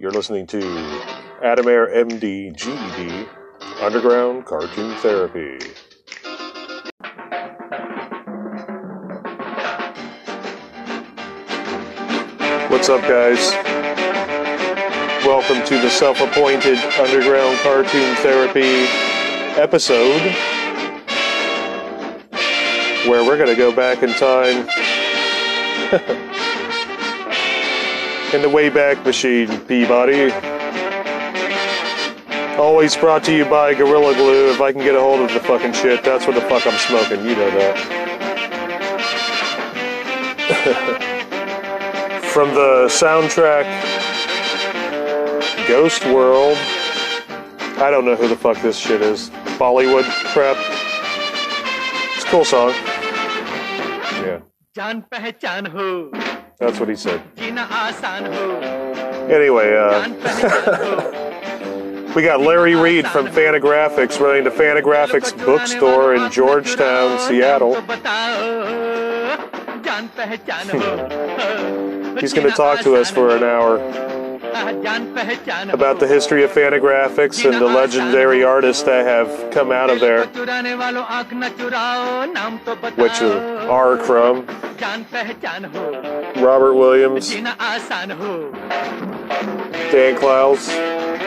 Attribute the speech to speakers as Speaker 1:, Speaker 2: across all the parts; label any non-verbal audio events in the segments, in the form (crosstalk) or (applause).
Speaker 1: You're listening to Adamair MD GED Underground Cartoon Therapy. What's up, guys? Welcome to the self appointed Underground Cartoon Therapy episode where we're going to go back in time (laughs) in the Wayback Machine, Peabody. Always brought to you by Gorilla Glue. If I can get a hold of the fucking shit, that's what the fuck I'm smoking. You know that. (laughs) From the soundtrack Ghost World. I don't know who the fuck this shit is. Bollywood crap. It's a cool song. Yeah,
Speaker 2: जान पहचान हो
Speaker 1: that's what he said. Anyway, uh, (laughs) we got Larry Reid from Fantagraphics running the Fantagraphics bookstore in Georgetown, Seattle. (laughs) He's going to talk to us for an hour about the history of Fantagraphics and the legendary artists that have come out of there, which uh, are Crumb.
Speaker 2: जान पहचान हो।
Speaker 1: Robert Williams,
Speaker 2: जीना आसान हो।
Speaker 1: Dan Clowes,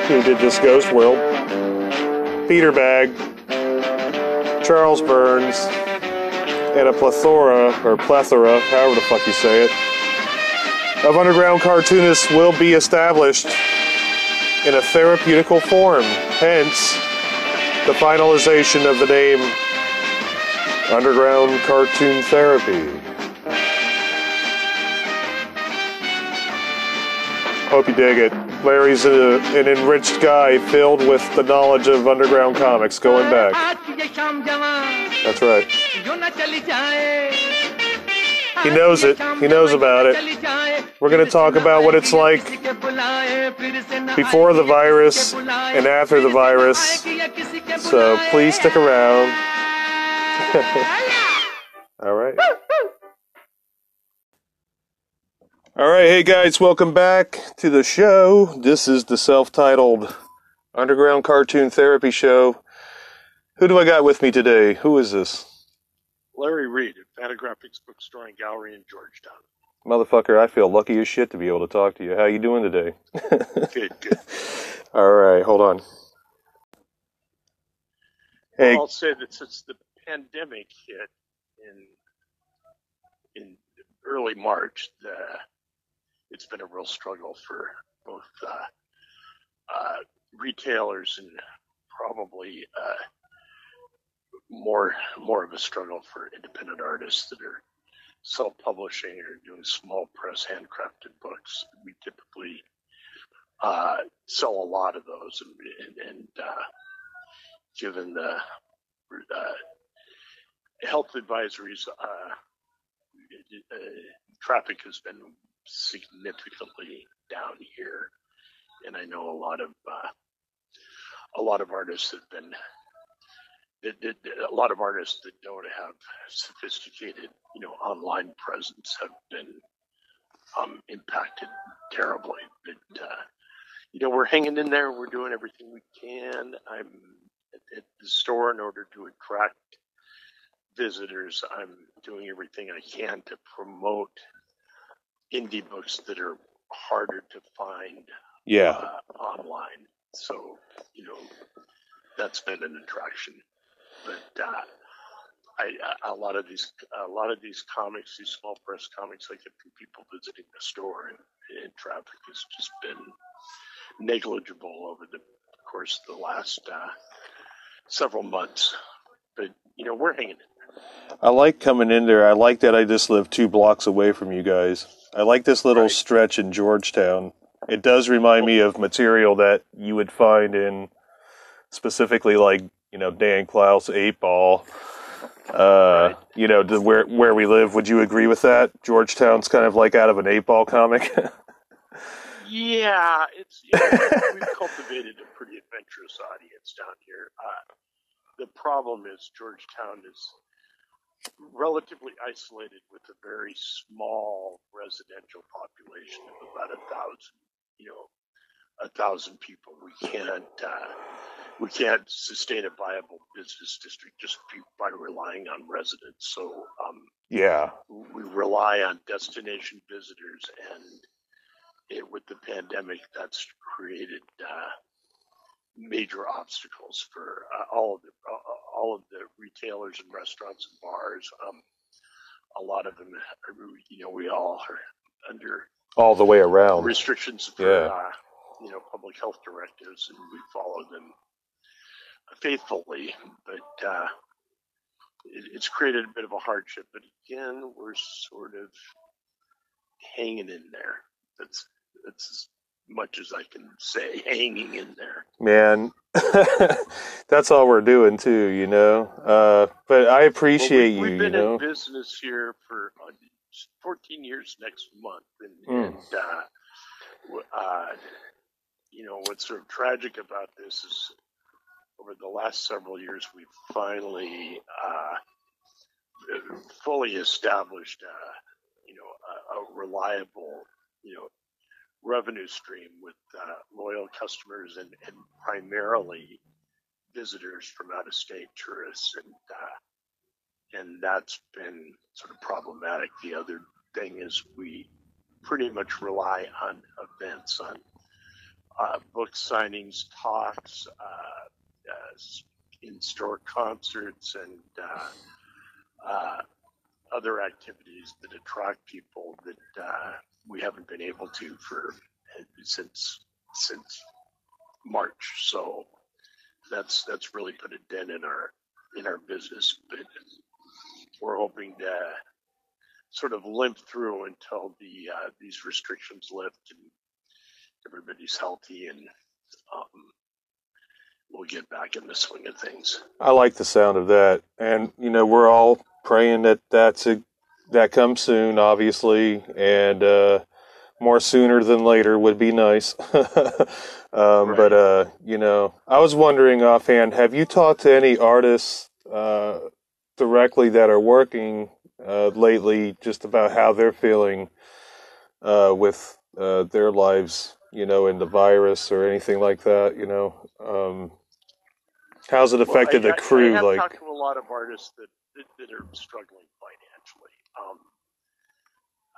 Speaker 1: who did this Ghost World, Peter Bagge, Charles Burns, and a plethora, or plethora, however the fuck you say it, of underground cartoonists will be established in a therapeutical form. Hence, the finalization of the name Underground Cartoon Therapy. Hope you dig it. Larry's a, an enriched guy filled with the knowledge of underground comics going back. That's right. He knows it. He knows about it. We're going to talk about what it's like before the virus and after the virus. So please stick around. (laughs) All right, hey guys, welcome back to the show. This is the self titled Underground Cartoon Therapy Show. Who do I got with me today? Who is this?
Speaker 3: Larry Reid at Fantagraphics Bookstore and Gallery in Georgetown.
Speaker 1: Motherfucker, I feel lucky as shit to be able to talk to you. How you doing today?
Speaker 3: Good, good. (laughs)
Speaker 1: All right, hold on. Hey,
Speaker 3: I'll say that since the pandemic hit in in early March, the, it's been a real struggle for both uh, uh, retailers and probably uh, more more of a struggle for independent artists that are self-publishing or doing small press handcrafted books. We typically uh, sell a lot of those, and, and, uh, given the health advisories, traffic has been significantly down here, and I know a lot of uh, a lot of artists have been. A lot of artists that don't have sophisticated, you know, online presence have been um, impacted terribly. But uh, you know, we're hanging in there. We're doing everything we can. I'm at the store in order to attract visitors. I'm doing everything I can to promote indie books that are harder to find
Speaker 1: yeah,
Speaker 3: uh, online. So, you know, that's been an attraction. But uh, I, a lot of these, a lot of these comics, these small press comics, I get from people visiting the store, and, and traffic has just been negligible over the course of the last uh, several months. But you know, we're hanging in there.
Speaker 1: I like coming in there. I like that I just live two blocks away from you guys. I like this little
Speaker 3: Right.
Speaker 1: stretch in Georgetown. It does remind me of material that you would find in specifically like, you know, Dan Clowes, Eight Ball. Uh,
Speaker 3: Right.
Speaker 1: you know, the, where where we live. Would you agree with that? Georgetown's kind of like out of an Eight Ball comic.
Speaker 3: Yeah, it's you know, we've (laughs) cultivated a pretty adventurous audience down here. Uh, the problem is Georgetown is relatively isolated with a very small residential population of about a thousand, you know, a thousand people. We can't uh, we can't sustain a viable business district just by relying on residents. So um,
Speaker 1: yeah,
Speaker 3: we rely on destination visitors, and it, with the pandemic, that's created uh, major obstacles for uh, all of the uh, all of the retailers and restaurants and bars. Um, a lot of them, you know, we all are under
Speaker 1: all the way around
Speaker 3: restrictions for yeah. uh, you know public health directives, and we follow them faithfully. But uh, it, it's created a bit of a hardship. But again, we're sort of hanging in there. That's that's much as I can say, hanging in there.
Speaker 1: Man, (laughs) that's all we're doing too, you know. Uh, but I appreciate
Speaker 3: well, we,
Speaker 1: you.
Speaker 3: We've been
Speaker 1: you know?
Speaker 3: in business here for uh, 14 years next month, and, mm. and uh, uh, you know what's sort of tragic about this is over the last several years we've finally uh, fully established, uh, you know, a, a reliable, you know, revenue stream with uh, loyal customers and, and, primarily visitors from out of state tourists and uh, and that's been sort of problematic. The other thing is we pretty much rely on events, on uh, book signings, talks, uh, uh, in-store concerts, and uh, other activities that attract people that uh, we haven't been able to for since since March. So that's that's really put a dent in our in our business. But we're hoping to sort of limp through until the uh, these restrictions lift and everybody's healthy and um, we'll get back in the swing of things.
Speaker 1: I like the sound of that, and you know we're all praying that that's a, that comes soon, obviously, and uh, more sooner than later would be nice. (laughs) um, right. But uh, you know, I was wondering offhand, have you talked to any artists uh, directly that are working uh, lately, just about how they're feeling uh, with uh, their lives, you know, in the virus or anything like that? You know, um, how's it affected well, I, the crew?
Speaker 3: I, I have
Speaker 1: like,
Speaker 3: talked to a lot of artists that that, are struggling financially, um,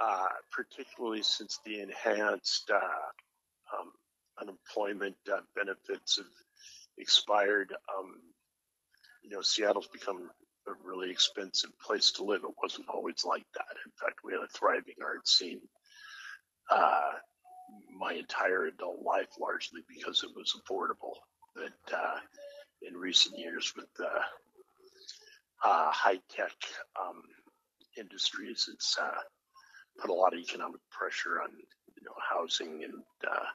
Speaker 3: uh, particularly since the enhanced uh, um, unemployment uh, benefits have expired. Um, you know, Seattle's become a really expensive place to live. It wasn't always like that. In fact, we had a thriving art scene uh, my entire adult life, largely because it was affordable. But uh, in recent years, with uh, uh, high tech um, industries. It's uh, put a lot of economic pressure on you know housing and uh,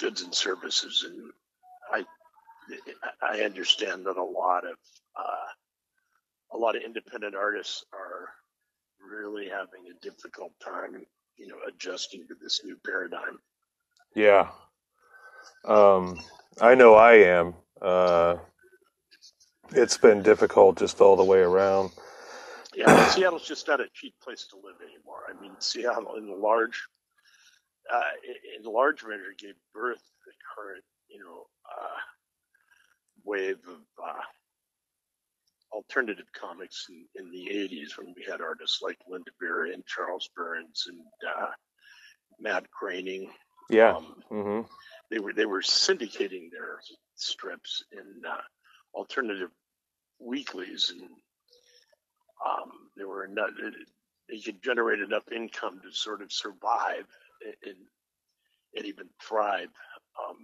Speaker 3: goods and services, and I I understand that a lot of uh, a lot of independent artists are really having a difficult time, you know, adjusting to this new paradigm.
Speaker 1: Yeah, um, I know I am. It's been difficult just all the way around.
Speaker 3: Yeah, (clears throat) Seattle's just not a cheap place to live anymore. I mean, Seattle, in the large, uh, in large measure, gave birth to the current, you know, uh, wave of uh, alternative comics in, in, the '80s when we had artists like Lynda Barry and Charles Burns and uh, Matt Groening.
Speaker 1: Yeah, um, mm-hmm.
Speaker 3: they were they were syndicating their strips in uh, alternative weeklies, and um, there were enough. They could generate enough income to sort of survive and, and even thrive um,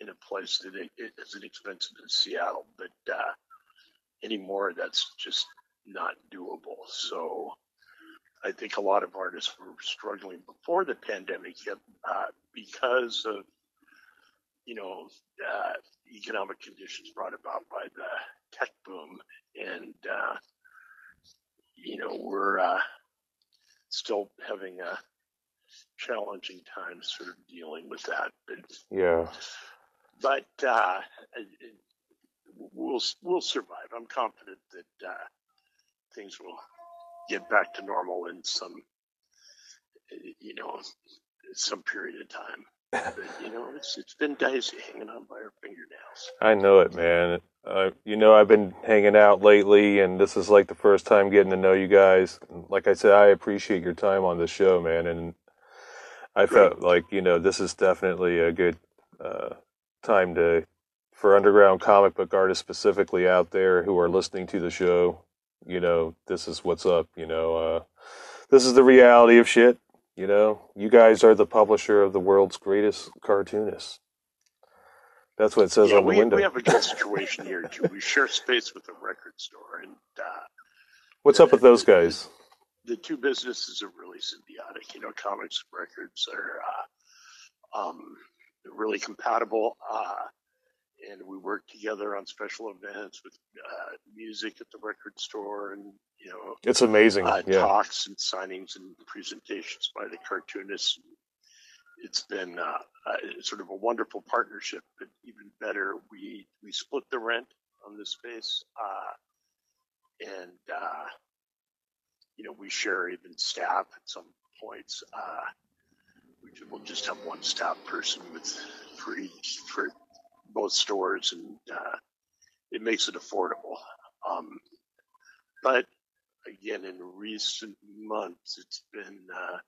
Speaker 3: in a place that it, it isn't expensive as Seattle. But uh, anymore, that's just not doable. So I think a lot of artists were struggling before the pandemic uh, because of you know, uh, economic conditions brought about by the tech boom. And, uh, you know, we're uh, still having a challenging time sort of dealing with that. But,
Speaker 1: yeah.
Speaker 3: But uh, we'll, we'll survive. I'm confident that uh, things will get back to normal in some, you know, some period of time. You know, it's it's been dicey hanging on by our fingernails.
Speaker 1: I know it, man. Uh, you know, I've been hanging out lately, and this is like the first time getting to know you guys. Like I said, I appreciate your time on the show, man, and I felt like you know this is definitely a good uh, time to for underground comic book artists specifically out there who are listening to the show. You know, this is what's up. You know, uh, this is the reality of shit. You know, you guys are the publisher of the world's greatest cartoonists. That's what it says
Speaker 3: yeah,
Speaker 1: on the
Speaker 3: we,
Speaker 1: window.
Speaker 3: we have a good situation here too. We (laughs) share space with a record store, and uh,
Speaker 1: What's up with those guys?
Speaker 3: the two businesses are really symbiotic. You know, comics and records are uh, um, really compatible, uh, and we work together on special events with uh, music at the record store, and you know,
Speaker 1: It's amazing.
Speaker 3: uh,
Speaker 1: yeah.
Speaker 3: talks and signings and presentations by the cartoonists. It's been uh, uh, sort of a wonderful partnership, but even better, we we split the rent on the space, uh, and uh, you know we share even staff at some points. Uh, we we'll just have one staff person with for each for both stores, and uh, it makes it affordable. Um, but again, in recent months, it's been uh,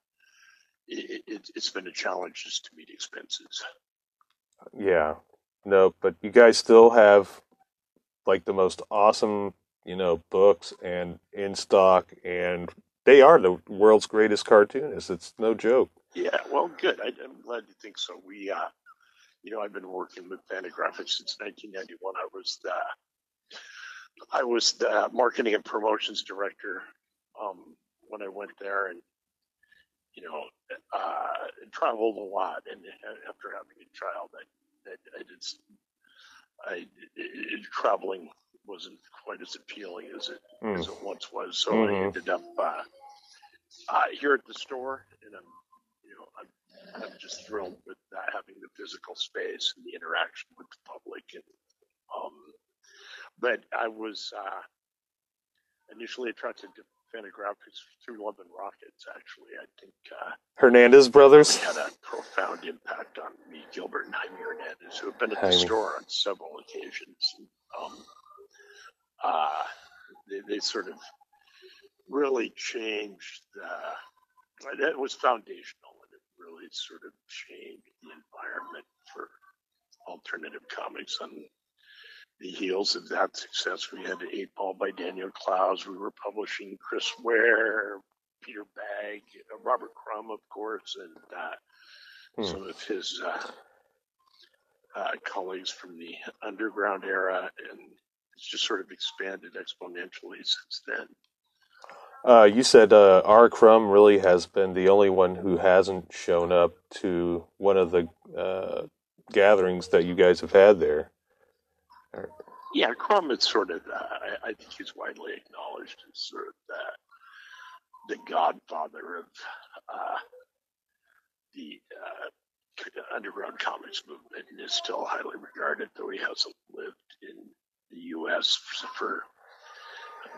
Speaker 3: it, it, it's been a challenge just to meet expenses.
Speaker 1: Yeah. No, but you guys still have like the most awesome, you know, books and in stock and they are the world's greatest cartoonists. It's no joke.
Speaker 3: Yeah, well, good. I, I'm glad you think so. We, uh, you know, I've been working with Fantagraphics since 1991. I was the I was the marketing and promotions director um, when I went there, and you know, uh, traveled a lot. And after having a child, I, I, I did. I it, traveling wasn't quite as appealing as it
Speaker 1: Mm.
Speaker 3: as it once was. So
Speaker 1: Mhm.
Speaker 3: I ended up uh, uh, here at the store, and I'm, I'm, just thrilled with having the physical space and the interaction with the public. And um, but I was uh, initially attracted to Fantagraphics through Love and Rockets. Actually, I think uh,
Speaker 1: Hernandez brothers.
Speaker 3: had a profound impact on me, Gilbert and Jaime Hernandez, who have been at the
Speaker 1: Jaime.
Speaker 3: store on several occasions. And, um, uh, they, they sort of really changed the, that was foundational really sort of changed the environment for alternative comics on the heels of that success. We had Eight Ball by Daniel Clowes. We were publishing Chris Ware, Peter Bagge, uh, Robert Crumb, of course, and uh,
Speaker 1: Hmm.
Speaker 3: some of his uh, uh, colleagues from the underground era, and it's just sort of expanded exponentially since then.
Speaker 1: Uh, you said uh, R. Crumb really has been the only one who hasn't shown up to one of the uh, gatherings that you guys have had there.
Speaker 3: Yeah, Crumb is sort of, uh, I, I think he's widely acknowledged as sort of the, the godfather of uh, the uh, underground comics movement and is still highly regarded, though he hasn't lived in the U.S. for,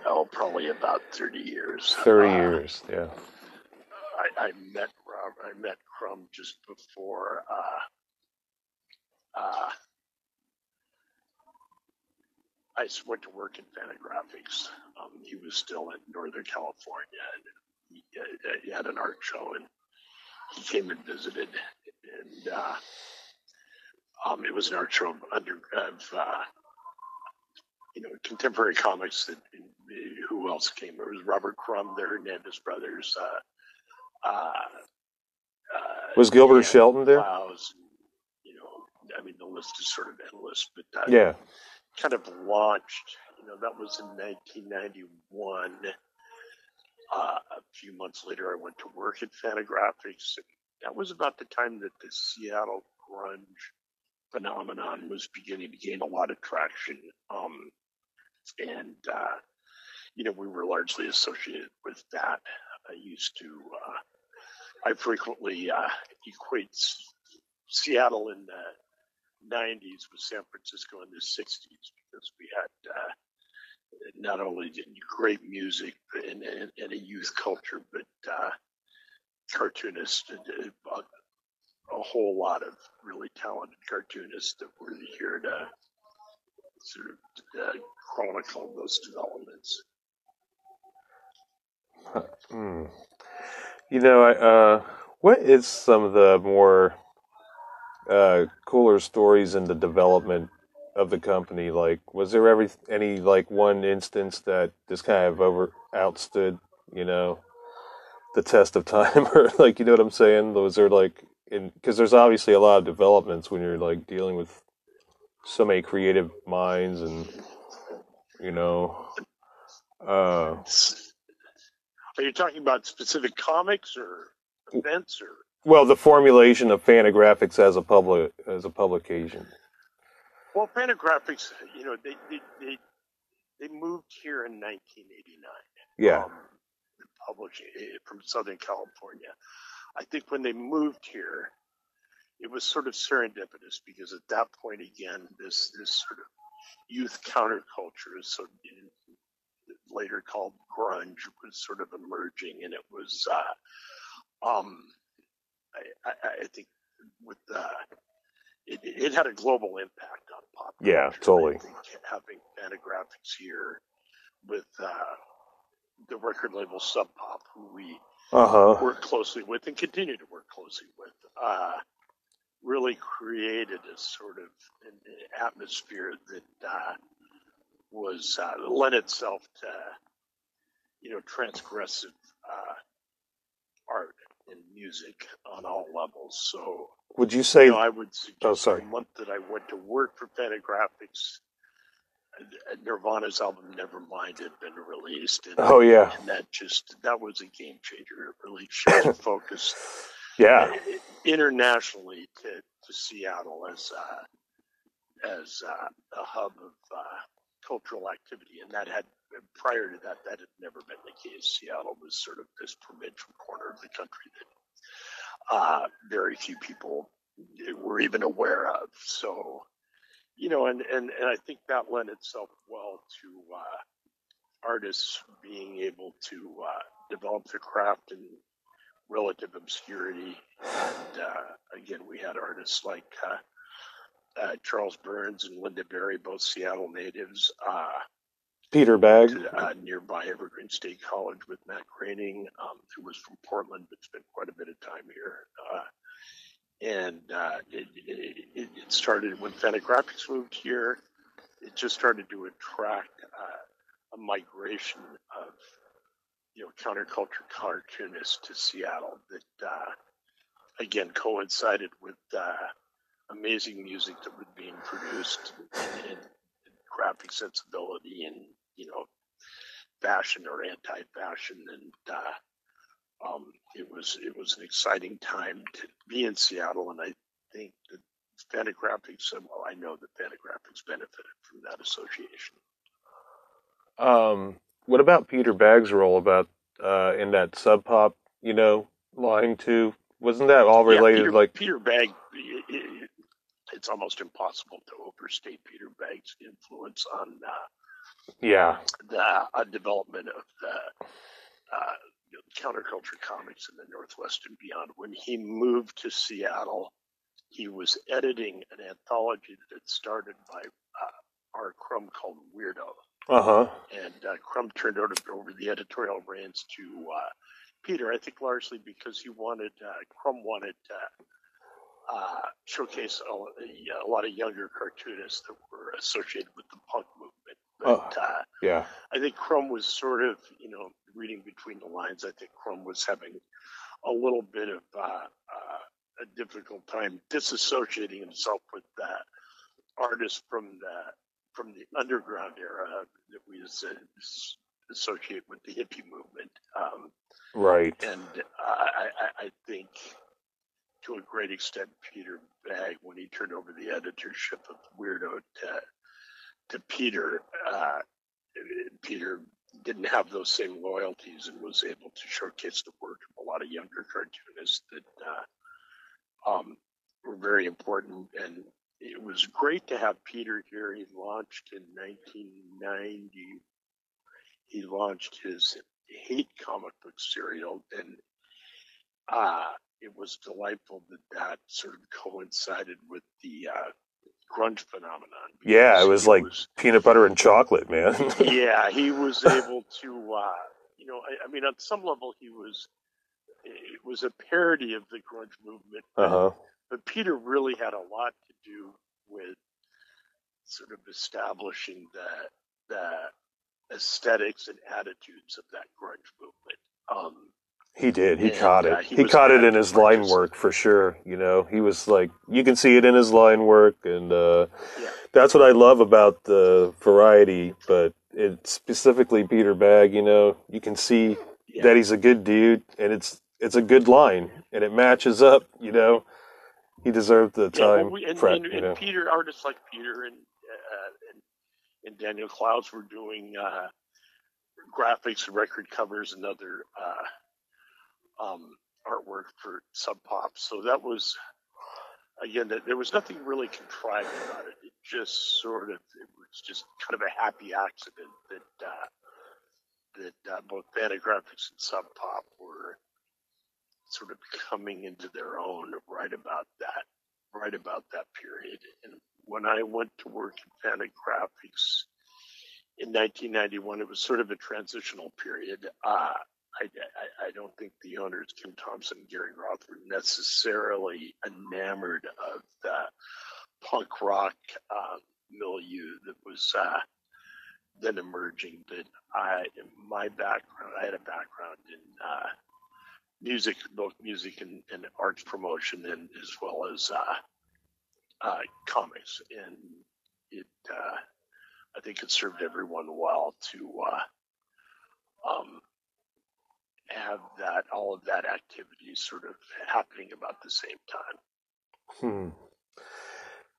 Speaker 3: oh, probably about 30 years.
Speaker 1: Thirty
Speaker 3: Uh,
Speaker 1: years, yeah.
Speaker 3: I, I met Rob, I met Crumb just before uh, uh, I went to work in Fantagraphics. Um, he was still in Northern California, and he, uh, he had an art show, and he came and visited, and uh, um, it was an art show of under of uh, you know contemporary comics. That who else came? It was Robert Crumb, the Hernandez brothers. Uh, uh, uh,
Speaker 1: Was Gilbert Shelton there?
Speaker 3: And, you know, I mean, the list is sort of endless, but uh,
Speaker 1: Yeah.
Speaker 3: kind of launched. You know, that was in 1991. Uh, a few months later, I went to work at Fantagraphics. That was about the time that the Seattle grunge phenomenon was beginning to gain a lot of traction. Um, and, uh, you know, we were largely associated with that. I used to, uh, I frequently uh, equate Seattle in the 90s with San Francisco in the 60s because we had uh, not only great music and, and, and a youth culture, but uh, cartoonists uh, a whole lot of really talented cartoonists that were here to sort of uh, chronicle those developments.
Speaker 1: Hmm. You know, I, uh, what is some of the more uh, cooler stories in the development of the company? Like, was there ever any like one instance that just kind of over outstood, you know, the test of time, (laughs) or like, you know what I'm saying? Was there like, because there's obviously a lot of developments when you're like dealing with so many creative minds and you know, uh,
Speaker 3: Are you talking about specific comics or events or?
Speaker 1: well, the formulation of Fantagraphics as a public as a publication.
Speaker 3: Well, Fantagraphics, you know, they they they, they moved here in 1989.
Speaker 1: Yeah.
Speaker 3: Um, publishing eh, from Southern California. I think when they moved here, it was sort of serendipitous because at that point again, this this sort of youth counterculture, so later called grunge, was sort of emerging, and it was, uh, um, I, I, I think, with uh, it, it had a global impact on pop culture.
Speaker 1: Yeah, totally.
Speaker 3: having Fantagraphics here with uh, the record label Sub Pop, who we
Speaker 1: Uh huh.
Speaker 3: work closely with and continue to work closely with, uh, really created a sort of an atmosphere that uh, was uh, lent itself to, you know, transgressive uh, art and music on all levels. So,
Speaker 1: Would you say?
Speaker 3: you know, I would suggest
Speaker 1: Oh, sorry.
Speaker 3: the month that I went to work for Fantagraphics, uh, Nirvana's album Nevermind had been released. And,
Speaker 1: Oh yeah,
Speaker 3: and that just that was a game changer. It really shifted focus
Speaker 1: yeah, (laughs)
Speaker 3: internationally to, to Seattle as uh, as uh, a hub of uh, cultural activity, and that had prior to that that had never been the case. Seattle was sort of this provincial corner of the country that uh, very few people were even aware of. So, you know, and and and I think that lent itself well to artists being able to develop their craft in relative obscurity. And uh, again, we had artists like uh, uh, Charles Burns and Lynda Barry, both Seattle natives, uh,
Speaker 1: Peter Bagge.
Speaker 3: to, uh, nearby Evergreen State College with Matt Groening, um, who was from Portland but spent quite a bit of time here. Uh, and uh, it, it, it started when Fantagraphics moved here. It just started to attract uh, a migration of you know counterculture cartoonists to Seattle that uh, again coincided with uh, amazing music that was being produced and, and graphic sensibility and you know fashion or anti-fashion and uh, um, it was it was an exciting time to be in Seattle and I think that Fantagraphics well I know that Fantagraphics benefited from that association.
Speaker 1: Um, what about Peter Bagge's role about uh, in that Sub Pop? You know, lying to Wasn't that all
Speaker 3: Yeah,
Speaker 1: related?
Speaker 3: Peter,
Speaker 1: like,
Speaker 3: Peter Bagge, i- i- it's almost impossible to overstate Peter Bagge's influence on uh,
Speaker 1: yeah,
Speaker 3: the uh, development of the uh, counterculture comics in the Northwest and beyond. When he moved to Seattle, he was editing an anthology that had started by uh, R. Crumb called Weirdo.
Speaker 1: Uh huh,
Speaker 3: And uh, Crumb turned over, over the editorial reins to uh, Peter, I think largely because he wanted, uh, Crumb wanted to uh, showcase a, a lot of younger cartoonists that were associated with the punk movement. But uh,
Speaker 1: yeah,
Speaker 3: I think Crumb was sort of, you know, reading between the lines. I think Crumb was having a little bit of uh, uh, a difficult time disassociating himself with that artist from the from the underground era that we associate with the hippie movement. Um,
Speaker 1: right.
Speaker 3: and I, I, I think to a great extent, Peter Bagge, when he turned over the editorship of Weirdo to, to Peter, uh, Peter didn't have those same loyalties and was able to showcase the work of a lot of younger cartoonists that uh, um, were very important. And it was great to have Peter here. He launched in 1990. He launched his hate comic book serial, and uh, it was delightful that that sort of coincided with the uh, grunge phenomenon.
Speaker 1: Yeah, it was like peanut butter and chocolate, man. (laughs)
Speaker 3: yeah, he was able to, uh, you know, I, I mean, on some level, he was. It was a parody of the grunge movement,
Speaker 1: uh huh.
Speaker 3: But Peter really had a lot to do with sort of establishing the the aesthetics and attitudes of that grunge movement. Um,
Speaker 1: He did. He
Speaker 3: And,
Speaker 1: caught it.
Speaker 3: uh, he
Speaker 1: he caught it in his line work for sure. You know, he was like, you can see it in his line work, and uh,
Speaker 3: Yeah.
Speaker 1: that's what I love about the variety. But it specifically Peter Bagge. You know, you can see
Speaker 3: yeah.
Speaker 1: that he's a good dude, and it's it's a good line, and it matches up. You know, he deserved the
Speaker 3: Yeah, well,
Speaker 1: time.
Speaker 3: we, and,
Speaker 1: prep,
Speaker 3: and,
Speaker 1: you
Speaker 3: and. Peter, artists like Peter and uh, and, and Daniel Clowes were doing uh, graphics and record covers and other uh, um, artwork for Sub Pop. So that was again, that there was nothing really contrived about it. It just sort of it was just kind of a happy accident that uh, that uh, both Fantagraphics and Sub Pop were sort of coming into their own right about that right about that period. And when I went to work at Fantagraphics in 1991, it was sort of a transitional period. Uh, I, I, I don't think the owners, Kim Thompson and Gary Groth, were necessarily enamored of the punk rock uh, milieu that was uh, then emerging. But I, my background, I had a background in uh, music, both music and, and arts promotion, and as well as uh, uh, comics. And it, uh, I think it served everyone well to uh, um, have that all of that activity sort of happening about the same time.
Speaker 1: Hmm.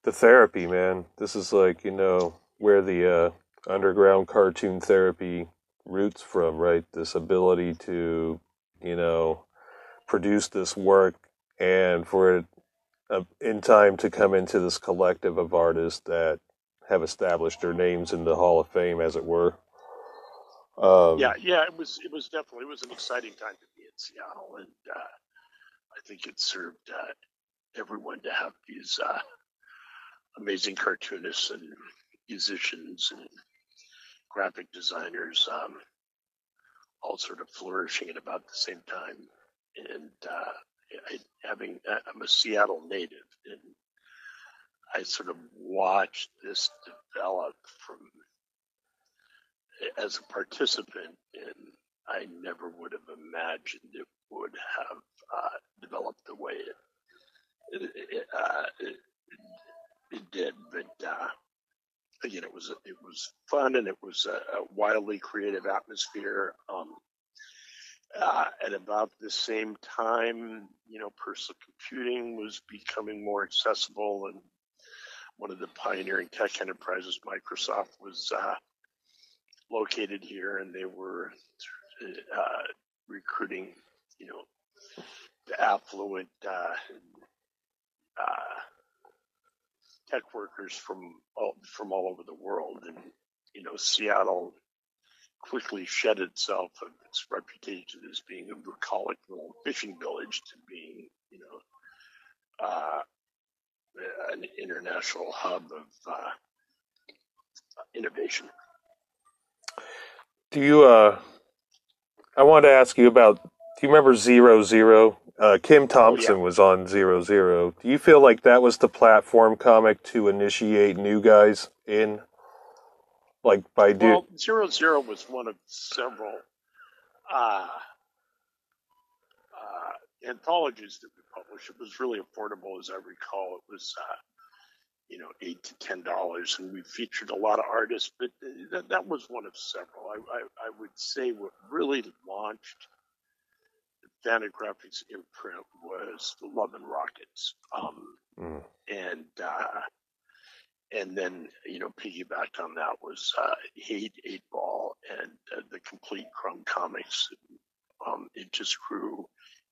Speaker 1: The therapy, man. This is like, you know, where the uh, underground cartoon therapy roots from, right? This ability to, you know, produce this work and for it uh, in time to come into this collective of artists that have established their names in the Hall of Fame, as it were. Um,
Speaker 3: yeah, yeah, it was it was definitely it was an exciting time to be in Seattle, and uh, I think it served uh, everyone to have these uh, amazing cartoonists and musicians and graphic designers um, all sort of flourishing at about the same time. And uh, I, having I'm a Seattle native, and I sort of watched this develop from as a participant, and I never would have imagined it would have uh, developed the way it it, it, uh, it, it did. But uh, again, it was it was fun, and it was a, a wildly creative atmosphere. Um, uh, at about the same time, you know, personal computing was becoming more accessible, and one of the pioneering tech enterprises, Microsoft, was uh, located here, and they were uh, recruiting, you know, the affluent uh, uh, tech workers from all, from all over the world, and you know, Seattle quickly shed itself of its reputation as being a bucolic little fishing village to being, you know, uh, an international hub of uh, innovation.
Speaker 1: Do you, uh, I wanted to ask you about, do you remember Zero Zero? Uh, Kim Thompson was on Zero Zero. Do you feel like that was the platform comic to initiate new guys in? Like by do
Speaker 3: Well, Zero Zero was one of several uh, uh, anthologies that we published. It was really affordable, as I recall. It was, uh, you know, eight to ten dollars, and we featured a lot of artists. But that, that was one of several. I, I, I would say what really launched the Fantagraphics imprint was the Love and Rockets. Um,
Speaker 1: Mm.
Speaker 3: and uh, and then you know piggybacked on that was uh, Hate Eight Ball and uh, the complete Crumb comics. Um, it just grew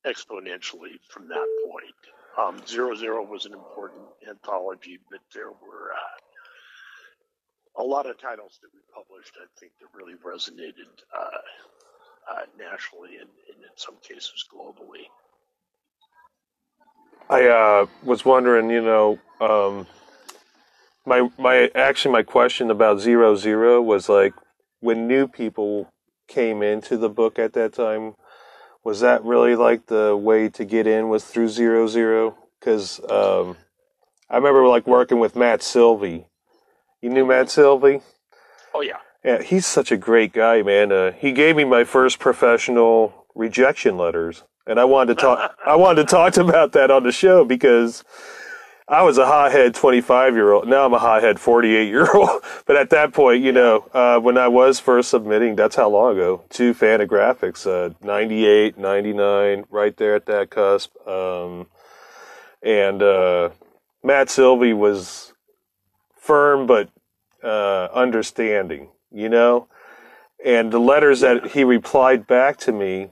Speaker 3: exponentially from that point. Um, Zero Zero was an important anthology, but there were uh, a lot of titles that we published. I think that really resonated uh, uh, nationally and, and in some cases globally.
Speaker 1: I uh, was wondering, you know, um, my my actually my question about zero zero was like when new people came into the book at that time, was that really like the way to get in was through zero zero? Because um, I remember like working with Matt Silvie. You knew Matt Silvie?
Speaker 3: Oh yeah.
Speaker 1: Yeah, he's such a great guy, man. Uh, he gave me my first professional rejection letters, and I wanted to talk. I wanted to talk (laughs) about that on the show because I was a hothead 25 year old. Now I'm a hothead 48 year old. (laughs) But at that point, you know, uh, when I was first submitting, that's how long ago, to Fantagraphics, uh, 98, 99, right there at that cusp. Um, and uh, Matt Silvie was firm but uh, understanding, you know? And the letters that he replied back to me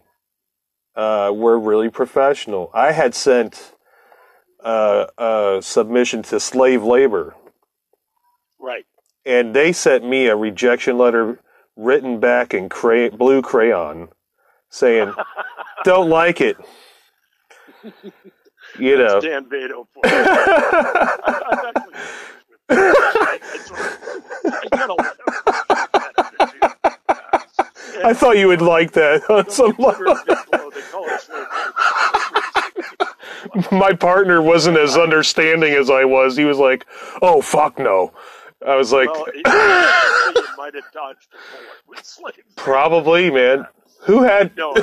Speaker 1: uh, were really professional. I had sent uh, a submission to slave labor,
Speaker 3: Right.
Speaker 1: and they sent me a rejection letter written back in cray- blue crayon saying, (laughs) don't like it. You know.
Speaker 3: Dan Vado for (laughs) you. I, I've I, I, sort of, I get a lot of that, too. Uh,
Speaker 1: I thought you would like that on some level.
Speaker 3: give Big Blow, they call it slavery. (laughs)
Speaker 1: My partner wasn't as understanding as I was. He was like, "Oh fuck no." I was like,
Speaker 3: Well, might have dodged a bullet with slavery.
Speaker 1: "Probably, man. Who had?"
Speaker 3: No, no, they,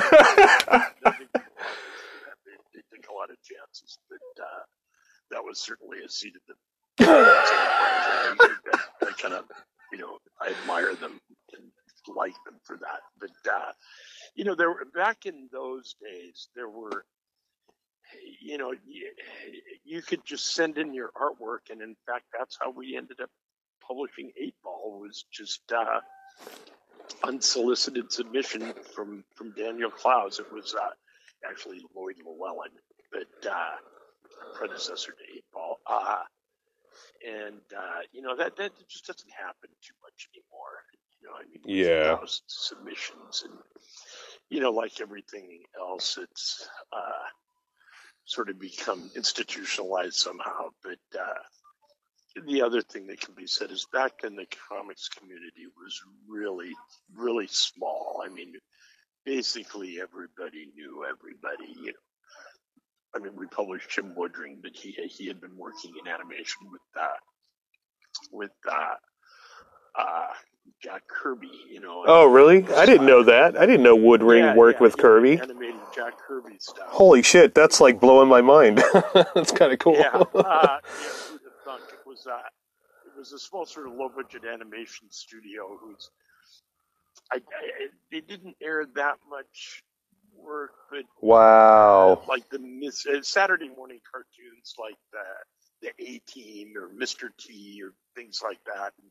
Speaker 3: they took a lot of chances, but uh, that was certainly a seat of the. (laughs) I, I kind of, you know, I admire them and like them for that. But uh, you know, there were back in those days, there were, you know, you, you could just send in your artwork, and in fact, that's how we ended up publishing Eight Ball was just. Uh, unsolicited submission from from Daniel Clowes. It was uh, actually Lloyd Llewellyn, but uh, predecessor to Eight Ball. Uh, and uh, you know that that just doesn't happen too much anymore. You know, I mean,
Speaker 1: Yeah.
Speaker 3: submissions, and you know, like everything else, it's uh, sort of become institutionalized somehow. But uh, the other thing that can be said is back then the comics community was really, really small. I mean, basically everybody knew everybody. You know, I mean, we published Jim Woodring, but he he had been working in animation with uh, with uh, uh, Jack Kirby. You know.
Speaker 1: Oh, really? I didn't know that. I didn't know Woodring
Speaker 3: Yeah,
Speaker 1: worked
Speaker 3: yeah,
Speaker 1: with Kirby.
Speaker 3: Animated Jack Kirby stuff.
Speaker 1: Holy shit, that's like blowing my mind. (laughs) that's kind of cool.
Speaker 3: Yeah, uh, (laughs) yeah, who'd have thunk? It was uh, it was a small sort of low budget animation studio who's I, I they didn't air that much work, but
Speaker 1: wow.
Speaker 3: like the mis- uh, Saturday morning cartoons like the the A Team or Mr. T or things like that. And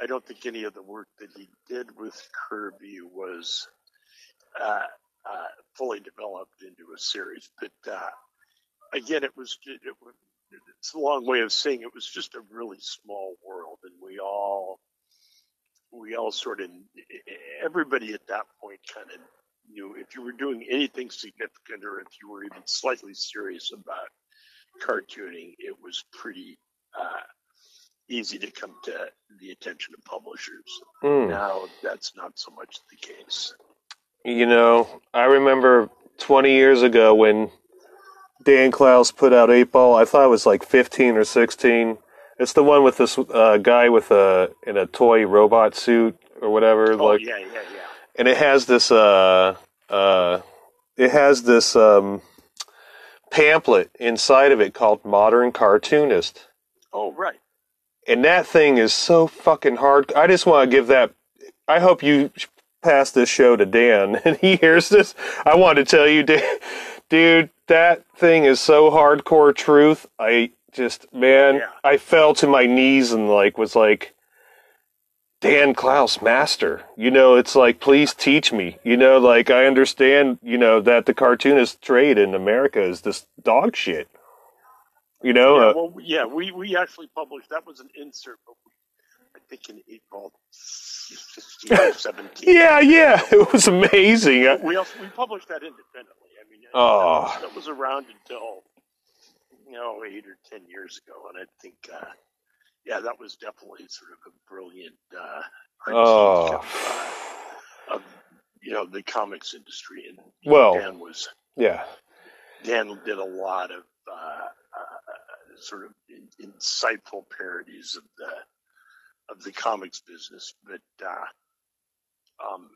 Speaker 3: I don't think any of the work that he did with Kirby was uh, uh, fully developed into a series. But uh, again, it was it was it's a long way of saying it was just a really small world, and we all we all sort of everybody at that point kind of knew if you were doing anything significant or if you were even slightly serious about cartooning, it was pretty uh, easy to come to the attention of publishers.
Speaker 1: Mm.
Speaker 3: Now that's not so much the case.
Speaker 1: You know, I remember 20 years ago when Dan Clowes put out 8 Ball. I thought it was like 15 or 16. It's the one with this uh, guy with a in a toy robot suit or whatever.
Speaker 3: Oh
Speaker 1: like,
Speaker 3: yeah, yeah, yeah.
Speaker 1: and it has this uh uh it has this um pamphlet inside of it called Modern Cartoonist.
Speaker 3: Oh right.
Speaker 1: And that thing is so fucking hard. I just want to give that. I hope you pass this show to Dan (laughs) and he hears this. I want to tell you, (laughs) Dan, dude, that thing is so hardcore truth. I just, man,
Speaker 3: Yeah.
Speaker 1: I fell to my knees and like was like, Dan Clowes, master. You know, it's like, please teach me. You know, like I understand, you know, that the cartoonist trade in America is this dog shit. You know,
Speaker 3: yeah,
Speaker 1: uh,
Speaker 3: well, yeah, we, we actually published that was an insert, but we, I think in April 16 17. (laughs)
Speaker 1: yeah, yeah, it was amazing.
Speaker 3: We also we published that independently. I mean,
Speaker 1: Oh.
Speaker 3: that, was, that was around until you know, eight or ten years ago, and I think, uh, yeah, that was definitely sort of a brilliant uh,
Speaker 1: Oh.
Speaker 3: of, uh, of you know the comics industry, and
Speaker 1: Well,
Speaker 3: Dan was
Speaker 1: yeah.
Speaker 3: Dan did a lot of uh, sort of insightful parodies of the of the comics business, but uh, um,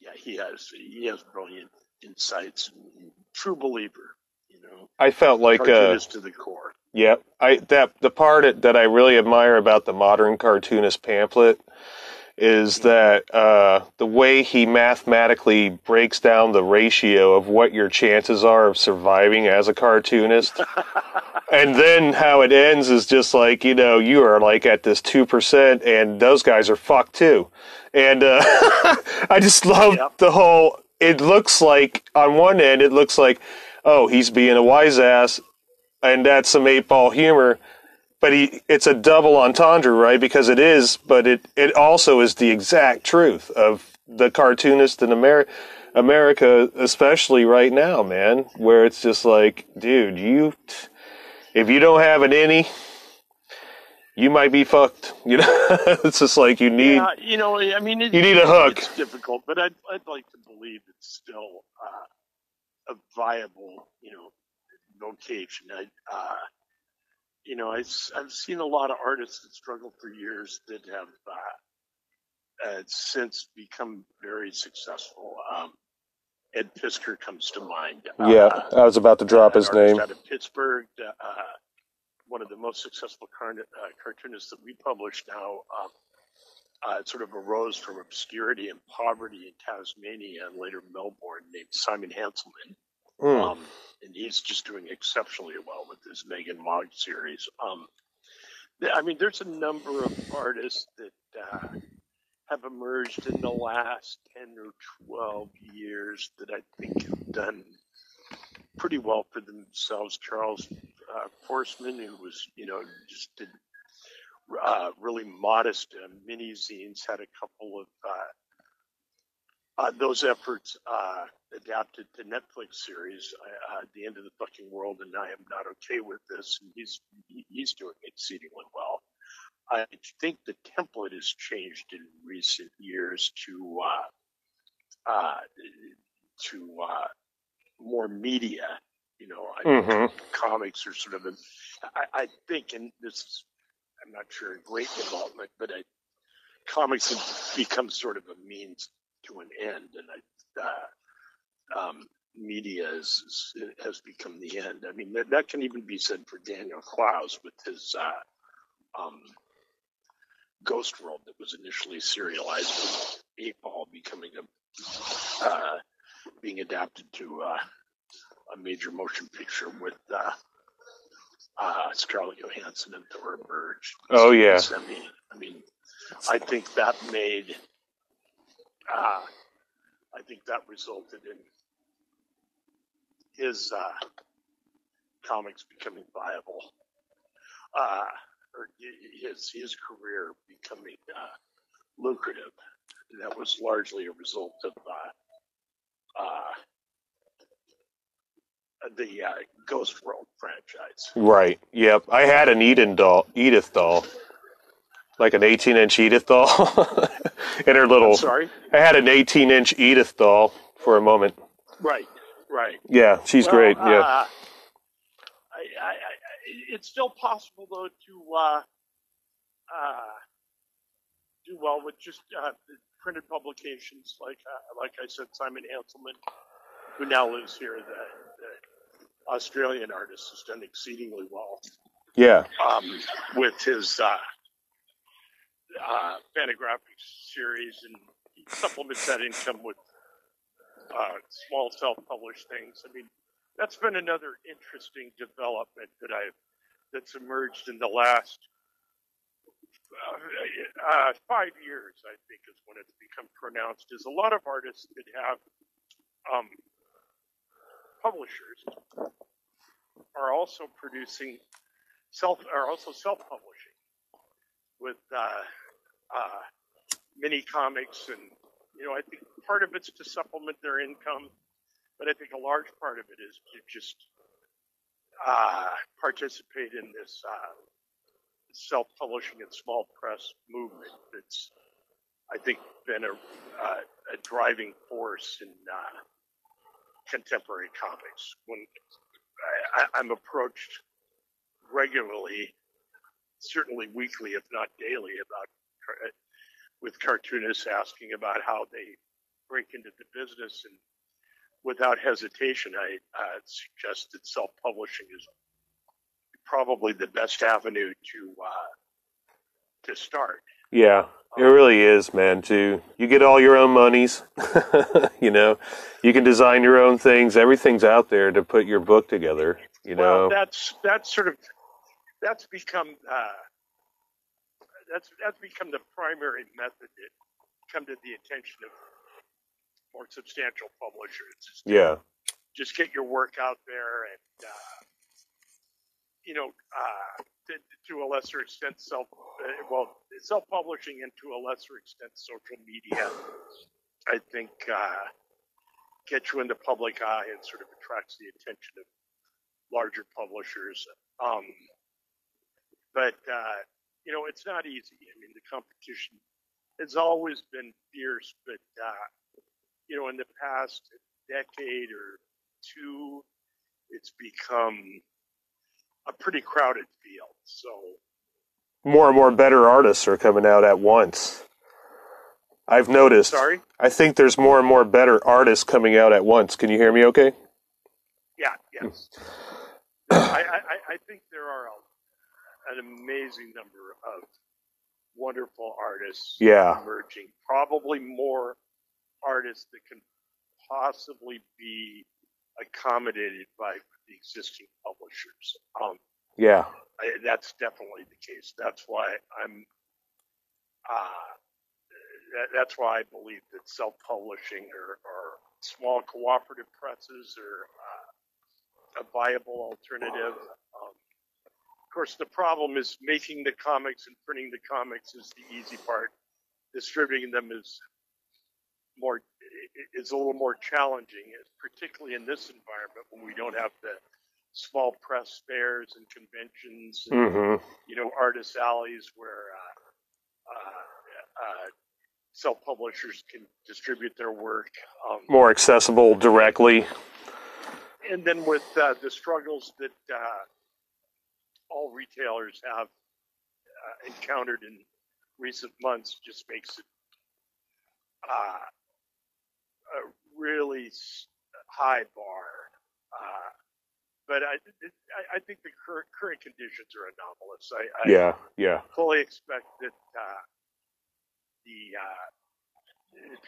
Speaker 3: yeah, he has he has brilliant insights. And true believer, you know,
Speaker 1: I felt like uh,
Speaker 3: to the core.
Speaker 1: yeah, I that the part that I really admire about the modern cartoonist pamphlet is that uh, the way he mathematically breaks down the ratio of what your chances are of surviving as a cartoonist. (laughs) and then how it ends is just like, you know, you are like at this 2% and those guys are fucked too. And uh, (laughs) I just love
Speaker 3: Yep.
Speaker 1: the whole, it looks like, on one end, it looks like, oh, he's being a wise ass and that's some Eightball humor but he it's a double entendre right because it is but it it also is the exact truth of the cartoonist in Ameri- America especially right now man where it's just like dude you if you don't have an any you might be fucked you know (laughs) it's just like you need
Speaker 3: yeah, you know, I mean, it,
Speaker 1: you need a hook.
Speaker 3: It's difficult, but I'd I'd like to believe it's still uh, a viable, you know, vocation. I, uh, you know, I, have seen a lot of artists that struggled for years that have uh, uh, since become very successful. Um, Ed Piskor comes to mind.
Speaker 1: yeah
Speaker 3: Uh,
Speaker 1: I was about to drop his name
Speaker 3: out of Pittsburgh. Uh, one of the most successful car- uh, cartoonists that we publish now. Um, uh, sort of arose from obscurity and poverty in Tasmania and later Melbourne, named Simon Hanselmann.
Speaker 1: Hmm.
Speaker 3: Um, and he's just doing exceptionally well with his Megg and Mogg series. Um, I mean, there's a number of artists that uh, have emerged in the last 10 or 12 years that I think have done pretty well for themselves. Charles uh, Forsman, who was, you know, just did uh, really modest uh, mini zines, had a couple of uh, uh, those efforts uh, adapted to Netflix series, uh, The End of the Fucking World, and I Am Not Okay with This. And he's he's doing exceedingly well. I think the template has changed in recent years to uh, uh, to uh, more media. You know, I,
Speaker 1: Mhm.
Speaker 3: comics are sort of a, I, I think, and this is, I'm not sure, a great development, but I, comics have become sort of a means to an end, and I, uh, um, media is, is, has become the end. I mean, that, that can even be said for Daniel Clowes with his uh, um, Ghost World that was initially serialized with Eightball becoming a uh, being adapted to uh, a major motion picture with uh, uh, Scarlett Johansson and Thora Birch.
Speaker 1: Oh, yeah.
Speaker 3: I mean, I mean, I think that made, uh, I think that resulted in his uh, comics becoming viable, uh, his his career becoming uh, lucrative. That was largely a result of uh, uh, the uh, Ghost World franchise.
Speaker 1: Right. Yep. I had an Eden doll, Edith doll, like an 18 inch Edith doll, (laughs) in her little.
Speaker 3: I'm sorry.
Speaker 1: I had an 18 inch Edith doll for a moment.
Speaker 3: Right, right.
Speaker 1: Yeah, she's
Speaker 3: Well,
Speaker 1: great. Yeah.
Speaker 3: Uh, I, I, it's still possible though to uh, uh, do well with just uh, the printed publications, like uh, like I said, Simon Hanselmann, who now lives here, the, the Australian artist, has done exceedingly well
Speaker 1: Yeah.
Speaker 3: um, with his uh, uh, Fantagraphic series and supplements that income with uh, small self-published things. I mean, that's been another interesting development that I've that's emerged in the last uh, uh, five years. I think is when it's become pronounced. Is a lot of artists that have um, publishers are also producing self are also self-publishing with uh, uh, mini comics and you know I think part of it's to supplement their income, but I think a large part of it is to just uh, participate in this uh, self-publishing and small press movement. That's, I think, been a, uh, a driving force in uh, contemporary comics. When I, I'm approached regularly, certainly weekly, if not daily, about with cartoonists asking about how they break into the business and without hesitation, I uh, suggest that self-publishing is probably the best avenue to uh, to start.
Speaker 1: Yeah, it really is, man. Too, you get all your own monies. (laughs) you know, you can design your own things. Everything's out there to put your book together. You know,
Speaker 3: well, that's that's sort of that's become uh, that's that's become the primary method that come to the attention of more substantial publishers.
Speaker 1: Yeah.
Speaker 3: Just get your work out there and, uh, you know, uh, to, to, a lesser extent, self, uh, well, self-publishing and to a lesser extent, social media, I think, uh, get you in the public eye and sort of attracts the attention of larger publishers. Um, but, uh, you know, it's not easy. I mean, the competition has always been fierce, but, uh, you know, in the past decade or two, it's become a pretty crowded field. So
Speaker 1: more and more better artists are coming out at once. I've noticed.
Speaker 3: Sorry?
Speaker 1: I think there's more and more better artists coming out at once. Can you hear me okay?
Speaker 3: Yeah, yes. Hmm. I, I, I think there are a, an amazing number of wonderful artists
Speaker 1: yeah.
Speaker 3: emerging. Probably more artists that can possibly be accommodated by the existing publishers. Um,
Speaker 1: yeah,
Speaker 3: I, that's definitely the case. That's why I'm. Uh, that, that's why I believe that self-publishing or, or small cooperative presses are uh, a viable alternative. Um, of course, the problem is making the comics and printing the comics is the easy part. Distributing them is more is a little more challenging, particularly in this environment when we don't have the small press fairs and conventions, and,
Speaker 1: mm-hmm.
Speaker 3: you know, artist alleys where uh, uh, uh, self-publishers can distribute their work
Speaker 1: um, more accessible directly.
Speaker 3: And then with uh, the struggles that uh, all retailers have uh, encountered in recent months, just makes it a really high bar. Uh, but I, I, I think the current current conditions are anomalous. I, I
Speaker 1: yeah, yeah.
Speaker 3: Fully expect that uh, the uh,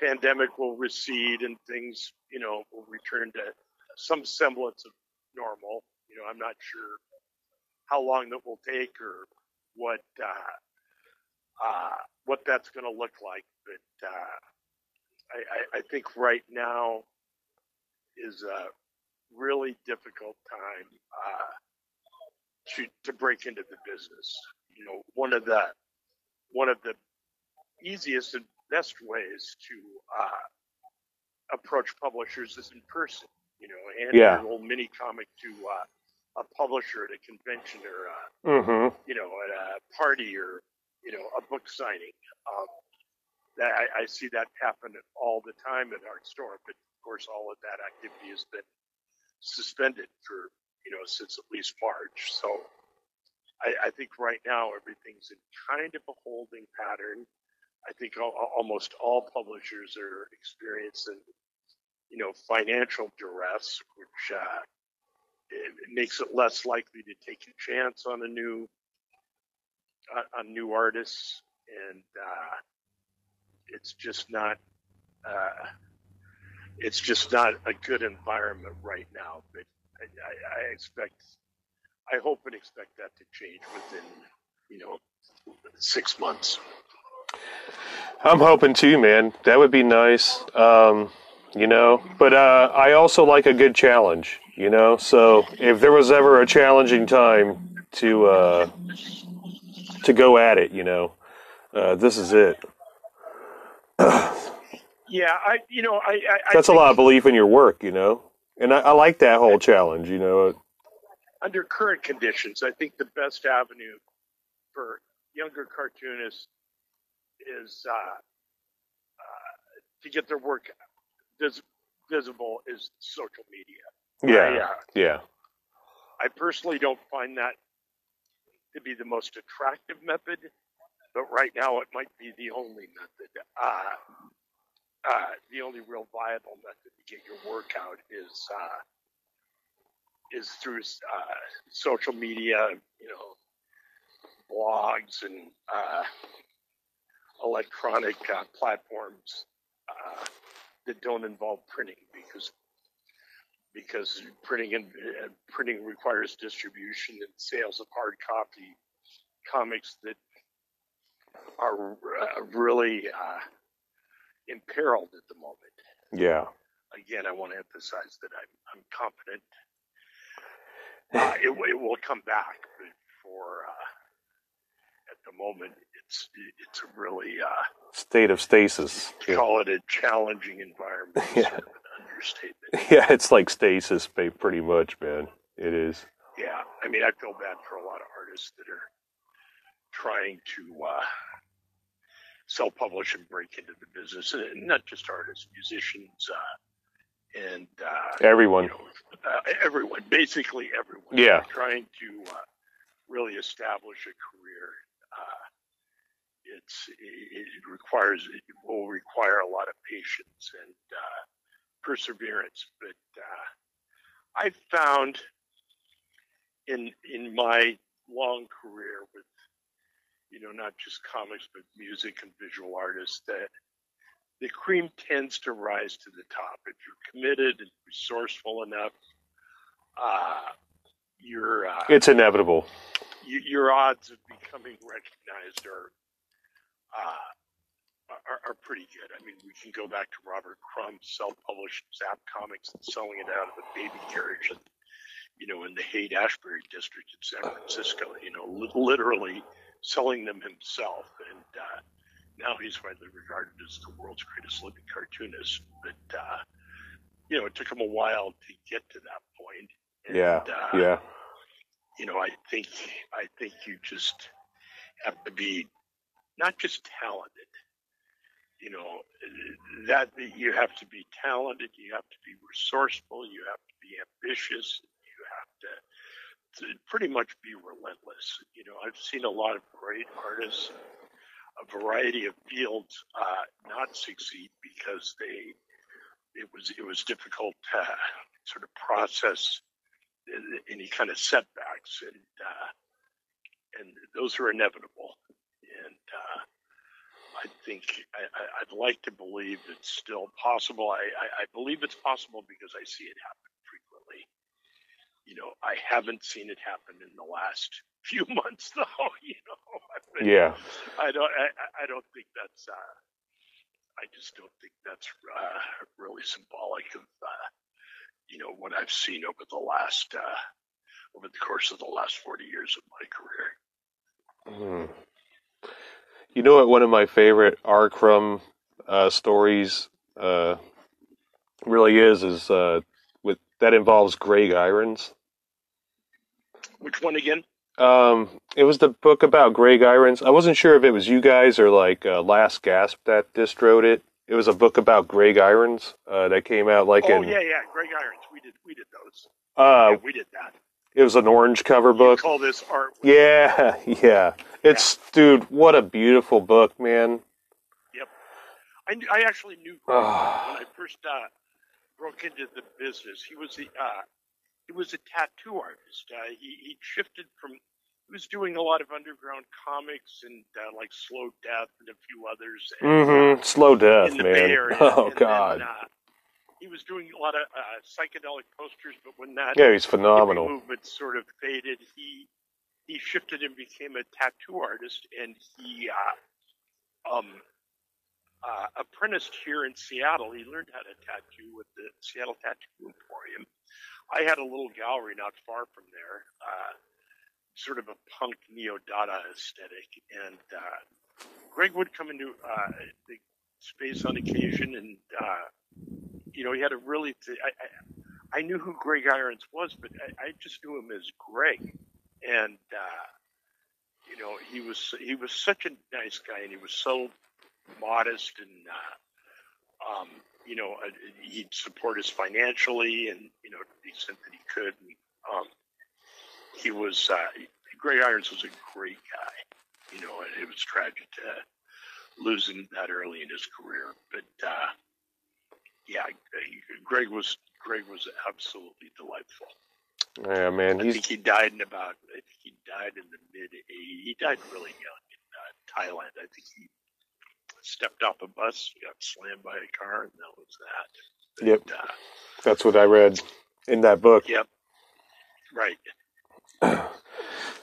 Speaker 3: pandemic will recede and things, you know, will return to some semblance of normal. You know, I'm not sure how long that will take or what uh, uh, what that's going to look like, but uh, I, I, think right now is a really difficult time uh, to to break into the business. You know, one of the one of the easiest and best ways to uh, approach publishers is in person. You know, and
Speaker 1: yeah.
Speaker 3: a little mini comic to uh, a publisher at a convention or a,
Speaker 1: mm-hmm.
Speaker 3: you know at a party or you know a book signing. Um, I, I see that happen all the time at our store, but of course, all of that activity has been suspended for you know since at least March. So I, I think right now everything's in kind of a holding pattern. I think all, almost all publishers are experiencing you know financial duress, which uh, it, it makes it less likely to take a chance on a new uh, on new artists and. Uh, it's just not uh, it's just not a good environment right now. But I, I, expect, I hope and expect that to change within, you know, six months.
Speaker 1: I'm hoping too, man. That would be nice. Um, you know, but uh, I also like a good challenge. You know, so if there was ever a challenging time to uh, to go at it, you know, uh, this is it.
Speaker 3: Yeah, I you know I, I
Speaker 1: that's a lot of belief in your work, you know, and I, I like that whole challenge, you know.
Speaker 3: under current conditions, I think the best avenue for younger cartoonists is uh, uh, to get their work vis- visible is social media.
Speaker 1: Yeah.
Speaker 3: I, uh,
Speaker 1: Yeah.
Speaker 3: I personally don't find that to be the most attractive method, but right now it might be the only method. Uh, uh, the only real viable method to get your work out is uh, is through uh, social media, you know, blogs and uh, electronic uh, platforms uh, that don't involve printing because because printing and printing requires distribution and sales of hard copy comics that are really imperiled at the moment.
Speaker 1: Yeah.
Speaker 3: Again, I want to emphasize that I'm, I'm confident uh, it, it will come back, but for uh, at the moment, it's it's a really uh,
Speaker 1: State of stasis. Yeah.
Speaker 3: call it a challenging environment. (laughs)
Speaker 1: Yeah.
Speaker 3: Sort of understatement.
Speaker 1: Yeah, it's like stasis, pretty much, man. It is.
Speaker 3: Yeah, I mean, I feel bad for a lot of artists that are trying to uh, self-publish and break into the business, and not just artists, musicians, uh, and uh,
Speaker 1: Everyone.
Speaker 3: you know, uh, everyone, basically everyone.
Speaker 1: Yeah.
Speaker 3: trying to uh, really establish a career. Uh, it's it, it requires it will require a lot of patience and uh, perseverance, but uh, I found in in my long career with you know not just comics but music and visual artists that the cream tends to rise to the top if you're committed and resourceful enough uh, your uh,
Speaker 1: It's inevitable.
Speaker 3: y- your odds of becoming recognized are, uh, are are pretty good. I mean, we can go back to Robert Crumb self-published Zap Comics and selling it out of a baby carriage, you know, in the Haight Ashbury district in San Francisco. You know, li- literally selling them himself, and uh, now he's widely regarded as the world's greatest living cartoonist. But uh, you know, it took him a while to get to that point. And,
Speaker 1: Yeah.
Speaker 3: uh,
Speaker 1: Yeah.
Speaker 3: you know, I think I think you just have to be not just talented. You know, that you have to be talented. You have to be resourceful. You have to be ambitious. You have to, to pretty much be relentless. You know, I've seen a lot of great artists, a variety of fields, uh, not succeed because they it was it was difficult to sort of process any kind of setbacks, and uh, and those are inevitable. And uh, I think I, I'd like to believe it's still possible. I, I, I believe it's possible because I see it happen. You know, I haven't seen it happen in the last (laughs) few months, though. (laughs) You know, I've been-
Speaker 1: Yeah.
Speaker 3: I don't. I, I- I don't think that's. Uh, I just don't think that's uh, really symbolic of, uh, you know, what I've seen over the last, uh, over the course of the last forty years of my career.
Speaker 1: Hmm. You know what? One of my favorite R. Crumb uh, stories uh, really is is uh, that involves Greg Irons.
Speaker 3: Which one again?
Speaker 1: Um, it was the book about Greg Irons. I wasn't sure if it was you guys or like uh, Last Gasp that distroed it. It was a book about Greg Irons uh, that came out like
Speaker 3: oh
Speaker 1: in.
Speaker 3: yeah, yeah, Greg Irons. We did, we did those.
Speaker 1: Uh,
Speaker 3: yeah, we did that.
Speaker 1: it was an orange cover
Speaker 3: You
Speaker 1: book.
Speaker 3: call this art? (laughs)
Speaker 1: Yeah, yeah. It's dude, what a beautiful book, man. Yep.
Speaker 3: I, knew- I actually knew Greg
Speaker 1: Ah.
Speaker 3: when I first uh, broke into the business. He was the uh, he was a tattoo artist. Uh, he he shifted from he was doing a lot of underground comics and uh, like Slow Death and a few others. And,
Speaker 1: Mm-hmm. Slow death,
Speaker 3: in the
Speaker 1: man.
Speaker 3: Bay (laughs) Area.
Speaker 1: Oh God.
Speaker 3: Then, uh, he was doing a lot of uh, psychedelic posters, but when that
Speaker 1: yeah, he's phenomenal.
Speaker 3: movement sort of faded, he he shifted and became a tattoo artist, and he uh, um, uh, apprenticed here in Seattle. He learned how to tattoo with the Seattle Tattoo Emporium. I had a little gallery not far from there, uh, sort of a punk neo Dada aesthetic, and uh, Greg would come into uh, the space on occasion, and uh, you know he had a really. I, I, I knew who Greg Irons was, but I, I just knew him as Greg, and uh, you know he was he was such a nice guy, and he was so modest, and uh, um, you know uh, he'd support us financially, and you know to the extent that he could. And, um, he was uh, Greg Irons was a great guy, you know, and it was tragic to lose him that early in his career, but. Uh, yeah, Greg was Greg was absolutely delightful.
Speaker 1: Yeah, man.
Speaker 3: I
Speaker 1: He's
Speaker 3: think he died in about. I think he died in the mid. '80s. He died really young in uh, Thailand. I think he stepped off a bus, got slammed by a car, and that was that.
Speaker 1: Yep.
Speaker 3: Uh,
Speaker 1: that's what I read in that book.
Speaker 3: yep. Right. (clears throat)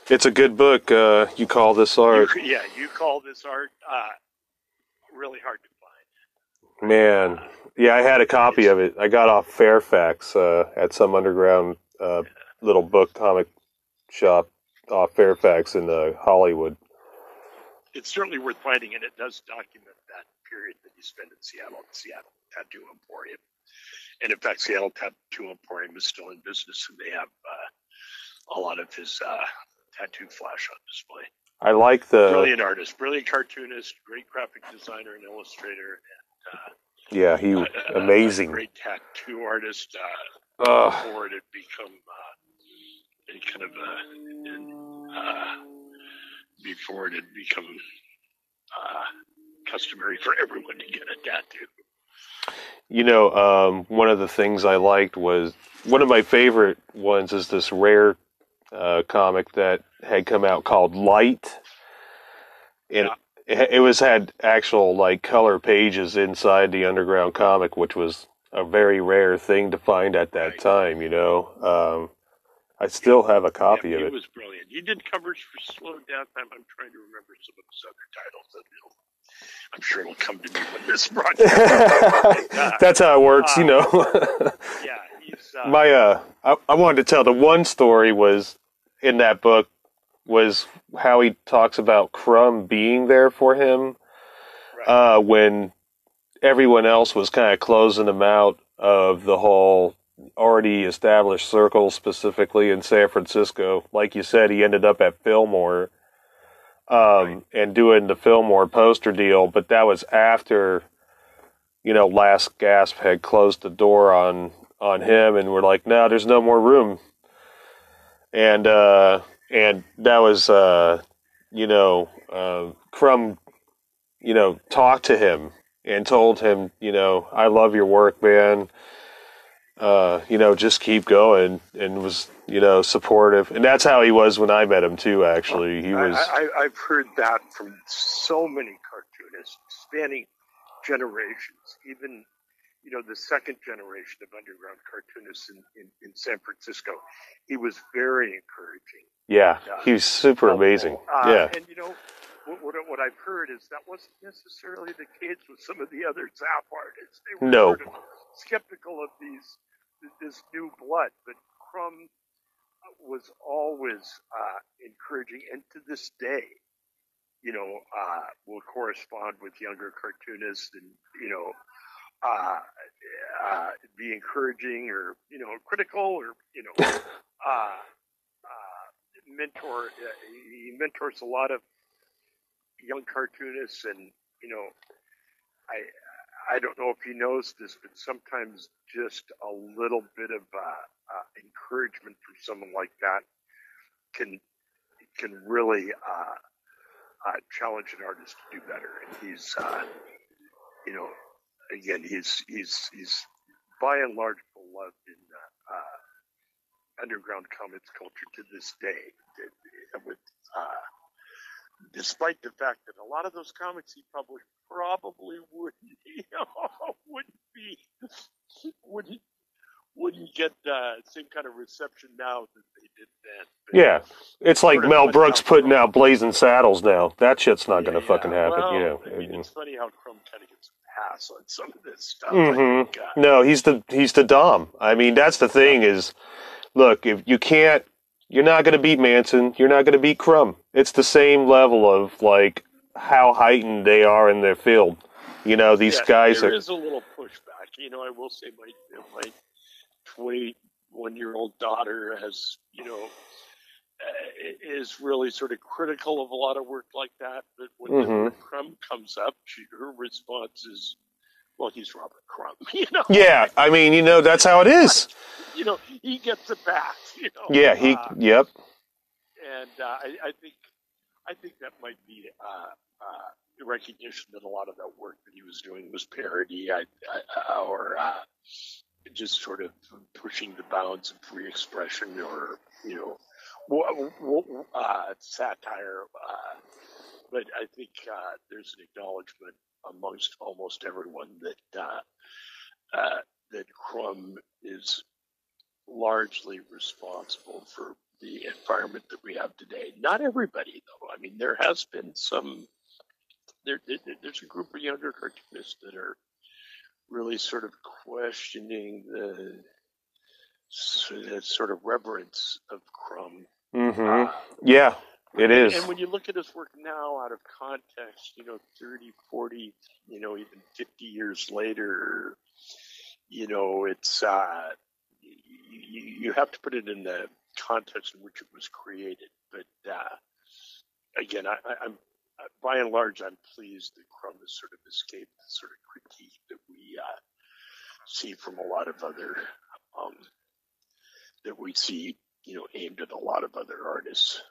Speaker 1: It's a good book. Uh, you call this art,
Speaker 3: You, (laughs) yeah, you call this art uh, really hard to find.
Speaker 1: man. Yeah, I had a copy of it. I got off Fairfax uh, at some underground uh, little book comic shop off Fairfax in uh, Hollywood.
Speaker 3: It's certainly worth finding, and it does document that period that he spent in Seattle, at Seattle Tattoo Emporium. And in fact, Seattle Tattoo Emporium is still in business, and they have uh, a lot of his uh, tattoo flash on display.
Speaker 1: I like the
Speaker 3: brilliant artist, brilliant cartoonist, great graphic designer and illustrator,
Speaker 1: yeah. He
Speaker 3: and uh,
Speaker 1: amazing.
Speaker 3: great tattoo artist. Uh,
Speaker 1: Uh,
Speaker 3: before it had become uh, kind of a, in, uh, before it had become uh, customary for everyone to get a tattoo.
Speaker 1: You know, um, one of the things I liked was one of my favorite ones is this rare uh, comic that had come out called Light, and it, it was had actual like color pages inside the underground comic, which was a very rare thing to find at that
Speaker 3: Right.
Speaker 1: time. You know, um, I still have a copy
Speaker 3: yeah,
Speaker 1: of
Speaker 3: he
Speaker 1: it.
Speaker 3: was brilliant. He did covers for Slow Death. I'm, I'm trying to remember some of his other titles. It'll- I'm sure it'll come to me when this (laughs) broadcast. (laughs)
Speaker 1: That's how it works, you know.
Speaker 3: yeah, he's uh,
Speaker 1: My uh, I, I wanted to tell the one story was in that book was how he talks about Crumb being there for him
Speaker 3: right.
Speaker 1: uh, when everyone else was kind of closing him out of the whole already established circles, specifically in San Francisco. Like you said, he ended up at Fillmore um, and doing the Fillmore poster deal, but that was after you know Last Gasp had closed the door on on him, and we're like, no, there's no more room, and uh, and that was uh, you know uh, Crumb, you know, talked to him and told him, you know, I love your work, man. Uh, you know, just keep going, and was you know supportive, and that's how he was when I met him too. Actually, he was.
Speaker 3: I, I've heard that from so many cartoonists spanning generations, even you know the second generation of underground cartoonists in, in, in San Francisco. He was very encouraging.
Speaker 1: yeah, he was super amazing.
Speaker 3: Uh,
Speaker 1: yeah,
Speaker 3: and you know what, what, what I've heard is that wasn't necessarily the case with some of the other Zap artists. They were
Speaker 1: No.
Speaker 3: sort of skeptical of these this new blood, but Crumb was always uh, encouraging, and to this day, you know, uh, will correspond with younger cartoonists, and you know, uh, uh, be encouraging or you know critical or you know, (laughs) uh, uh, mentor. Uh, he mentors a lot of young cartoonists, and you know, I I don't know if he knows this, but sometimes just a little bit of uh, uh, encouragement from someone like that can can really uh, uh, challenge an artist to do better. And he's, uh, you know, again, he's he's he's by and large beloved in underground comics culture to this day. Despite the fact that a lot of those comics he published probably wouldn't, (laughs) you know, wouldn't be, wouldn't, wouldn't get the same kind of reception now that they did then. But,
Speaker 1: yeah. It's like Mel Brooks putting out Blazing Saddles now. That shit's not going to
Speaker 3: yeah,
Speaker 1: fucking happen.
Speaker 3: well,
Speaker 1: you know.
Speaker 3: I mean, it's funny how Crumb kind of gets a pass on some of this stuff.
Speaker 1: Mhm.
Speaker 3: think, uh,
Speaker 1: No, he's the he's the dom. I mean, that's the thing is, look, if you can't, you're not going to beat Manson. You're not going to beat Crumb. It's the same level of like how heightened they are in their field. You know, these guys
Speaker 3: there
Speaker 1: are.
Speaker 3: is a little pushback. You know, I will say my my 21-year-old daughter has, you know, uh, is really sort of critical of a lot of work like that. But when the
Speaker 1: Mhm.
Speaker 3: word Crumb comes up, she, her response is, "Well, he's Robert Crumb." (laughs) You know.
Speaker 1: Yeah, I mean, you know, that's how it is. (laughs)
Speaker 3: You know, he gets it back. You know.
Speaker 1: Yeah, he.
Speaker 3: Uh,
Speaker 1: Yep.
Speaker 3: and uh, I, I think I think that might be uh, uh, recognition that a lot of that work that he was doing was parody, I, I, or uh, just sort of pushing the bounds of free expression, or you know, w- w- uh, satire. Uh, but I think uh, there's an acknowledgement amongst almost everyone that uh, uh, that Crumb is largely responsible for the environment that we have today. Not everybody, though. I mean, there has been some. There, there, there's a group of younger cartoonists that are really sort of questioning the, the sort of reverence of Crumb.
Speaker 1: hmm
Speaker 3: Uh,
Speaker 1: Yeah, it is.
Speaker 3: and when you look at his work now out of context, you know, 30, 40, you know, even 50 years later, you know, it's, uh, you, you have to put it in the context in which it was created. But, uh, again, I, I'm, by and large, I'm pleased that Crumb has sort of escaped the sort of critique that we, uh, see from a lot of other, um, that we see, you know, aimed at a lot of other artists.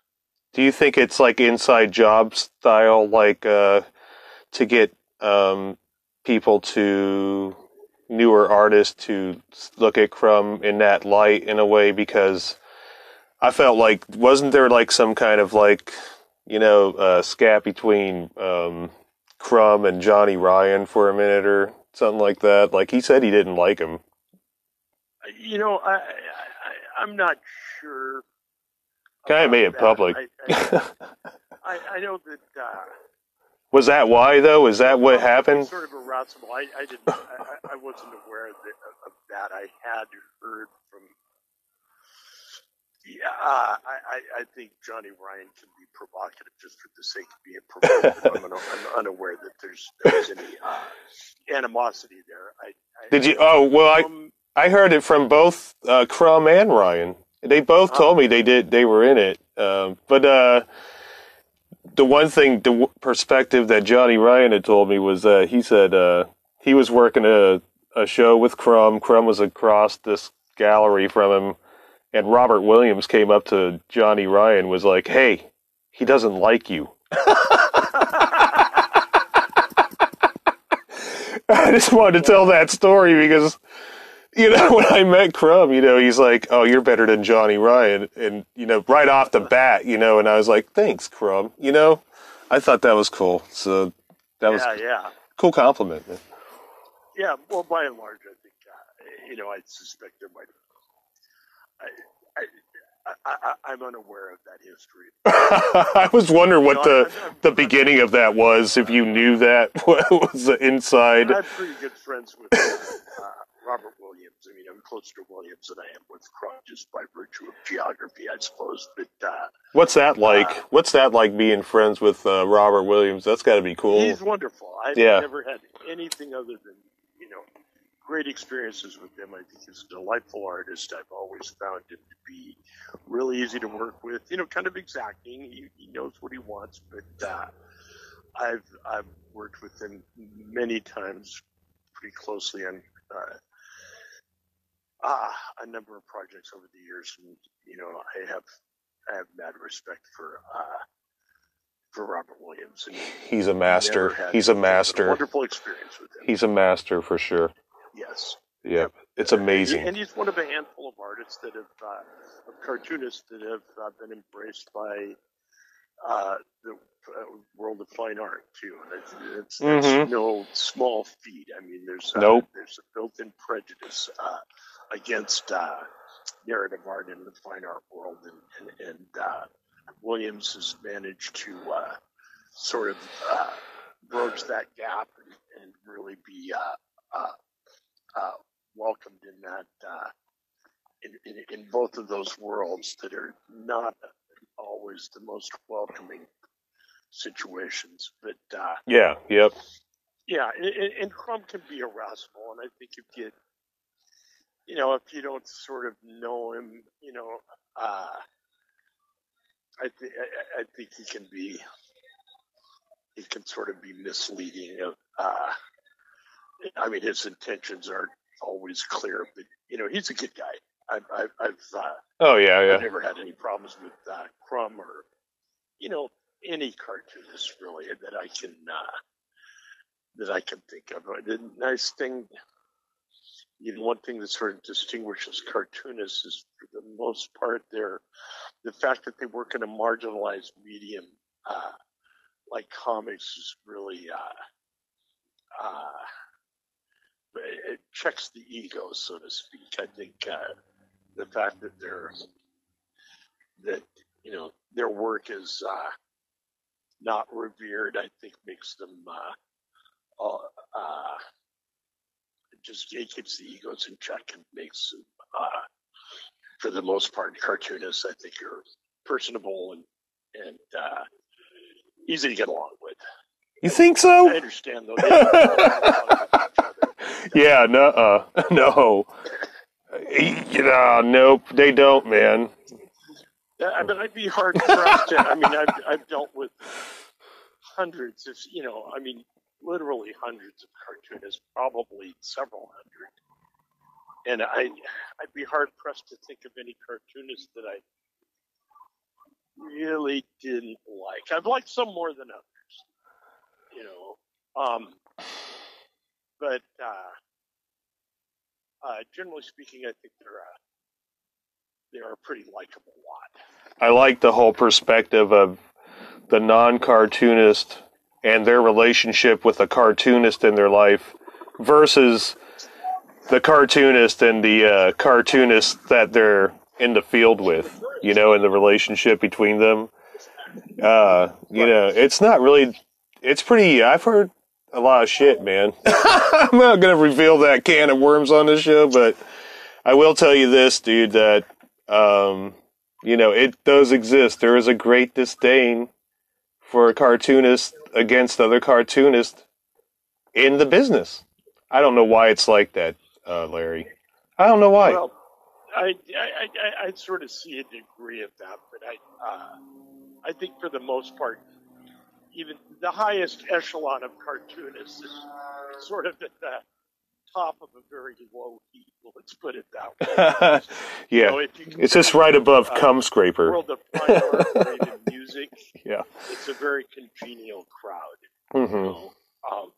Speaker 1: Do you think it's like inside job style, like uh, to get um, people to newer artists to look at Crumb in that light in a way? Because I felt like wasn't there like some kind of like you know uh, scat between um, Crumb and Johnny Ryan for a minute or something like that? Like he said he didn't like him.
Speaker 3: You know, I, I, I I'm not sure. About
Speaker 1: made it public.
Speaker 3: I, I, I, I know that. Uh,
Speaker 1: Was that why though? Is that what
Speaker 3: well,
Speaker 1: happened?
Speaker 3: Sort of irascible. I, I didn't. I, I I wasn't aware of, the, of that. I had heard from. Yeah, uh, I, I, I think Johnny Ryan can be provocative just for the sake of being provocative. I'm, un, I'm unaware that there's, there's any uh, animosity there. I, I,
Speaker 1: Did you? Oh well, I
Speaker 3: Um,
Speaker 1: I heard it from both uh, Crumb and Ryan. They both
Speaker 3: Oh.
Speaker 1: told me they did. They were in it. Um, but uh, the one thing, the w- perspective that Johnny Ryan had told me was that he said uh, he was working a a show with Crumb. Crumb was across this gallery from him, and Robert Williams came up to Johnny Ryan was like, "Hey, he doesn't like you." (laughs) I just wanted to tell that story because (laughs) you know, when I met Crumb, you know, he's like, "Oh, you're better than Johnny Ryan," and you know, right off the bat, you know, and I was like, "Thanks, Crumb." You know, I thought that was cool. So that was
Speaker 3: yeah,
Speaker 1: a
Speaker 3: yeah.
Speaker 1: cool compliment. man.
Speaker 3: Yeah, well, by and large, I think uh, you know. I suspect there might. I, I, I, I, I'm unaware of that history. (laughs)
Speaker 1: I was wondering what the
Speaker 3: I'm- I'm-
Speaker 1: the beginning of that was. If you knew that, (laughs) what was the inside?
Speaker 3: I'm pretty good friends with uh, Robert. I I'm closer to Williams than I am with Crumb, just by virtue of geography, I suppose. But uh,
Speaker 1: What's that like? What's that like being friends with uh, Robert Williams? That's got to be cool.
Speaker 3: he's wonderful. I've
Speaker 1: Yeah.
Speaker 3: never had anything other than you know great experiences with him. I think he's a delightful artist. I've always found him to be really easy to work with. You know, kind of exacting. He, he knows what he wants, but uh, I've I've worked with him many times, pretty closely on uh, ah, a number of projects over the years, and you know, I have I have mad respect for uh, for Robert Williams. And
Speaker 1: He's a master. He's a
Speaker 3: a
Speaker 1: master.
Speaker 3: wonderful experience with him.
Speaker 1: He's a master for sure.
Speaker 3: yes.
Speaker 1: Yep, it's amazing.
Speaker 3: And he's one of a handful of artists that have, uh, of cartoonists that have uh, been embraced by uh, the uh, world of fine art too. And it's, it's,
Speaker 1: Mhm.
Speaker 3: no small feat. I mean, there's uh,
Speaker 1: Nope.
Speaker 3: there's a built-in prejudice uh, against uh, narrative art in the fine art world, and and, and uh, Williams has managed to uh, sort of uh, broach that gap and, and really be uh, uh, uh, welcomed in that uh, in, in, in both of those worlds that are not always the most welcoming situations. But uh,
Speaker 1: Yeah, yep.
Speaker 3: yeah, and, and- and Crumb can be irascible, and I think if you you know, if you don't sort of know him, you know, uh, I think I, think he can be he can sort of be misleading. Uh, I mean, his intentions aren't always clear, but you know, he's a good guy. I've I've, I've, uh,
Speaker 1: Oh yeah,
Speaker 3: I've never had any problems with uh, Crumb or you know any cartoonist really that I can uh, that I can think of. The nice thing, you know, one thing that sort of distinguishes cartoonists is for the most part they're the fact that they work in a marginalized medium uh, like comics is really uh, uh, it checks the ego, so to speak. I think uh, the fact that they're that you know their work is uh, not revered, I think makes them uh, just it keeps the egos in check and makes them, uh, for the most part, cartoonists. I think are personable and and uh, easy to get along with.
Speaker 1: You think so?
Speaker 3: I understand though. They don't get along with each other. (laughs)
Speaker 1: Yeah, no, uh, (laughs) no. You know, nope, they don't, man.
Speaker 3: I mean, I'd be hard pressed. I mean, I've I've dealt with hundreds of, you know, I mean, literally hundreds of cartoonists, probably several hundred. And I, I'd be hard pressed to think of any cartoonist that I really didn't like. I've liked some more than others, you know. Um, but uh, uh, generally speaking, I think they're uh, they're a pretty likable lot.
Speaker 1: I like the whole perspective of the non-cartoonist and their relationship with a cartoonist in their life versus the cartoonist and the uh, cartoonist that they're in the field with. You know, and the relationship between them. Uh, you know, it's not really. It's pretty. I've heard a lot of shit, man. (laughs) I'm not gonna reveal that can of worms on this show, but I will tell you this, dude. That um, you know, it does exist. There is a great disdain for cartoonists against other cartoonists in the business. I don't know why it's like that, uh, Larry. I don't know why.
Speaker 3: Well, I, I, I, I sort of see a degree of that, but I, uh, I think for the most part, even the highest echelon of cartoonists is sort of at the top of a very low heap. Let's put it that way. (laughs)
Speaker 1: Yeah,
Speaker 3: you
Speaker 1: it's just right above
Speaker 3: uh,
Speaker 1: cum scraper.
Speaker 3: world of fine art and (laughs) music,
Speaker 1: Yeah.
Speaker 3: it's a very congenial crowd.
Speaker 1: hmm
Speaker 3: So, um,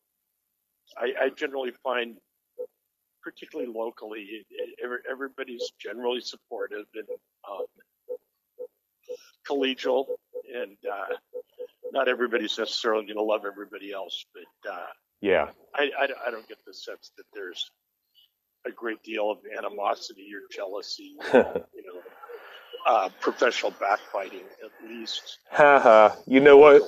Speaker 3: I, I generally find, particularly locally, it- it- everybody's generally supportive and um, collegial, and uh, not everybody's necessarily going to love everybody else. But uh,
Speaker 1: Yeah.
Speaker 3: I, I, I don't get the sense that there's a great deal of animosity or jealousy, (laughs) you know, uh, professional backbiting at least.
Speaker 1: Haha. Ha. you know what?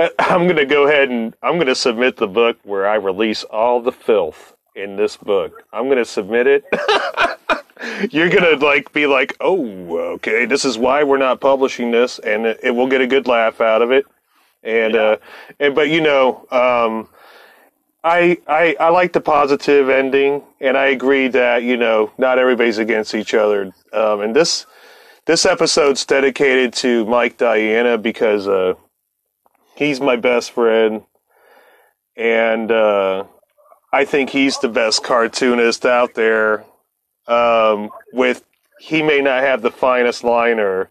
Speaker 1: (laughs) I'm going to go ahead and I'm going to submit the book where I release all the filth in this book. I'm going to submit it. (laughs) You're going to like be like, "Oh, okay, this is why we're not publishing this." And it, it will get a good laugh out of it. And
Speaker 3: Yeah.
Speaker 1: uh and but you know, um I, I I like the positive ending, and I agree that you know not everybody's against each other. Um, and this this episode's dedicated to Mike Diana because uh, he's my best friend, and uh, I think he's the best cartoonist out there. Um, with he may not have the finest line or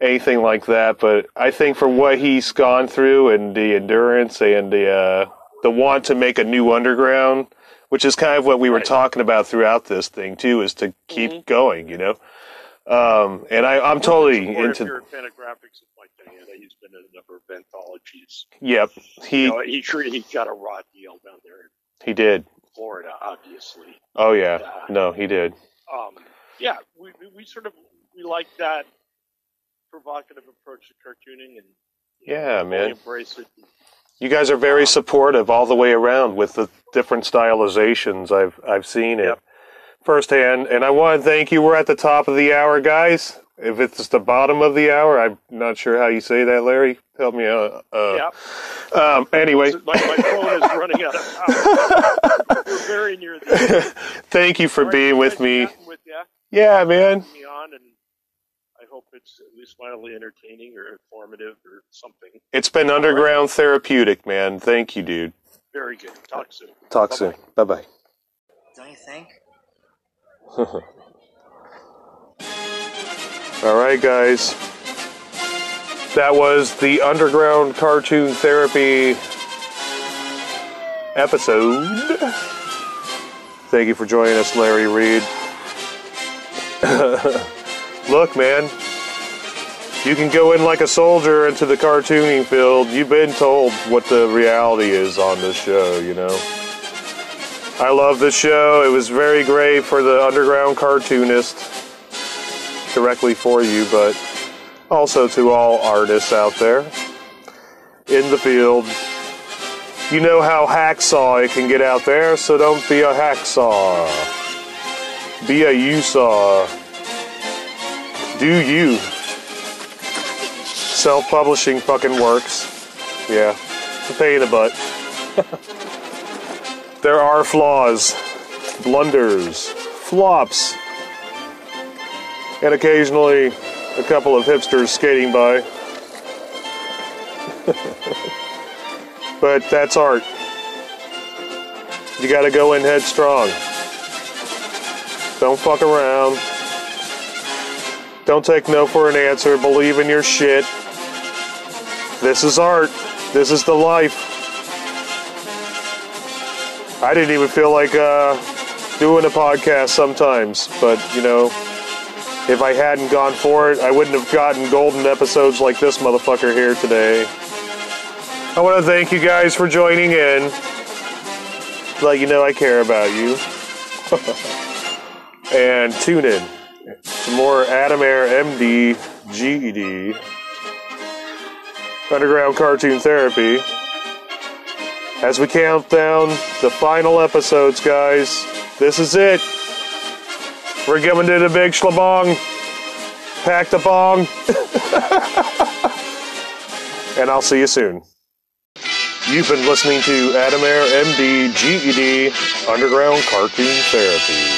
Speaker 1: anything like that, but I think for what he's gone through and the endurance and the uh, the want to make a new underground, which is kind of what we were
Speaker 3: Right.
Speaker 1: talking about throughout this thing too, is to keep
Speaker 3: Mhm.
Speaker 1: going, you know. Um, and I, I'm totally into.
Speaker 3: you're a fan of graphics of Mike Diana, he's been in a number of anthologies.
Speaker 1: Yep, he
Speaker 3: You know, he sure he got a raw deal down there
Speaker 1: he did.
Speaker 3: Florida, obviously.
Speaker 1: Oh yeah, no, he did.
Speaker 3: Um, yeah, we, we, sort of we like that provocative approach to cartooning and
Speaker 1: Yeah,
Speaker 3: we
Speaker 1: man.
Speaker 3: embrace it.
Speaker 1: You guys are very supportive all the way around with the different stylizations. I've I've seen it
Speaker 3: Yep.
Speaker 1: firsthand, and I want to thank you. We're at the top of the hour, guys. If it's the bottom of the hour, I'm not sure how you say that, Larry. Help me out. Uh,
Speaker 3: yeah,
Speaker 1: Um, anyway,
Speaker 3: My, my phone is running out of power. We're very near the (laughs)
Speaker 1: thank you for
Speaker 3: All right,
Speaker 1: being with me.
Speaker 3: With
Speaker 1: Yeah, man.
Speaker 3: having me on, and I hope it's at least mildly entertaining or informative or something.
Speaker 1: It's been underground therapeutic, man. Thank you, dude.
Speaker 3: Very good. Talk soon.
Speaker 1: Talk
Speaker 3: Bye-bye.
Speaker 1: soon. Bye bye.
Speaker 4: Don't you think? (laughs)
Speaker 1: All right, guys. That was the underground cartoon therapy episode. Thank you for joining us, Larry Reid. (laughs) Look, man, you can go in like a soldier into the cartooning field. You've been told what the reality is on this show, you know. I love this show. It was very great for the underground cartoonist directly for you, but also to all artists out there in the field. You know how hacksaw it can get out there, so don't be a hacksaw. Be a you saw. Do you. Self publishing fucking works. Yeah. It's a pain in the butt. (laughs) there are flaws, blunders, flops, and occasionally a couple of hipsters skating by. (laughs) but that's art. You gotta go in headstrong. Don't fuck around. Don't take no for an answer. Believe in your shit. This is art. This is the life. I didn't even feel like uh, doing a podcast sometimes, but you know, if I hadn't gone for it, I wouldn't have gotten golden episodes like this motherfucker here today. I want to thank you guys for joining in. Let you know I care about you. (laughs) and tune in to more Adam Air MD GED Underground Cartoon Therapy as we count down the final episodes, guys. This is it. We're coming to the big schlabong. Pack the bong. (laughs) and I'll see you soon. You've been listening to Adam Air MD GED Underground Cartoon Therapy.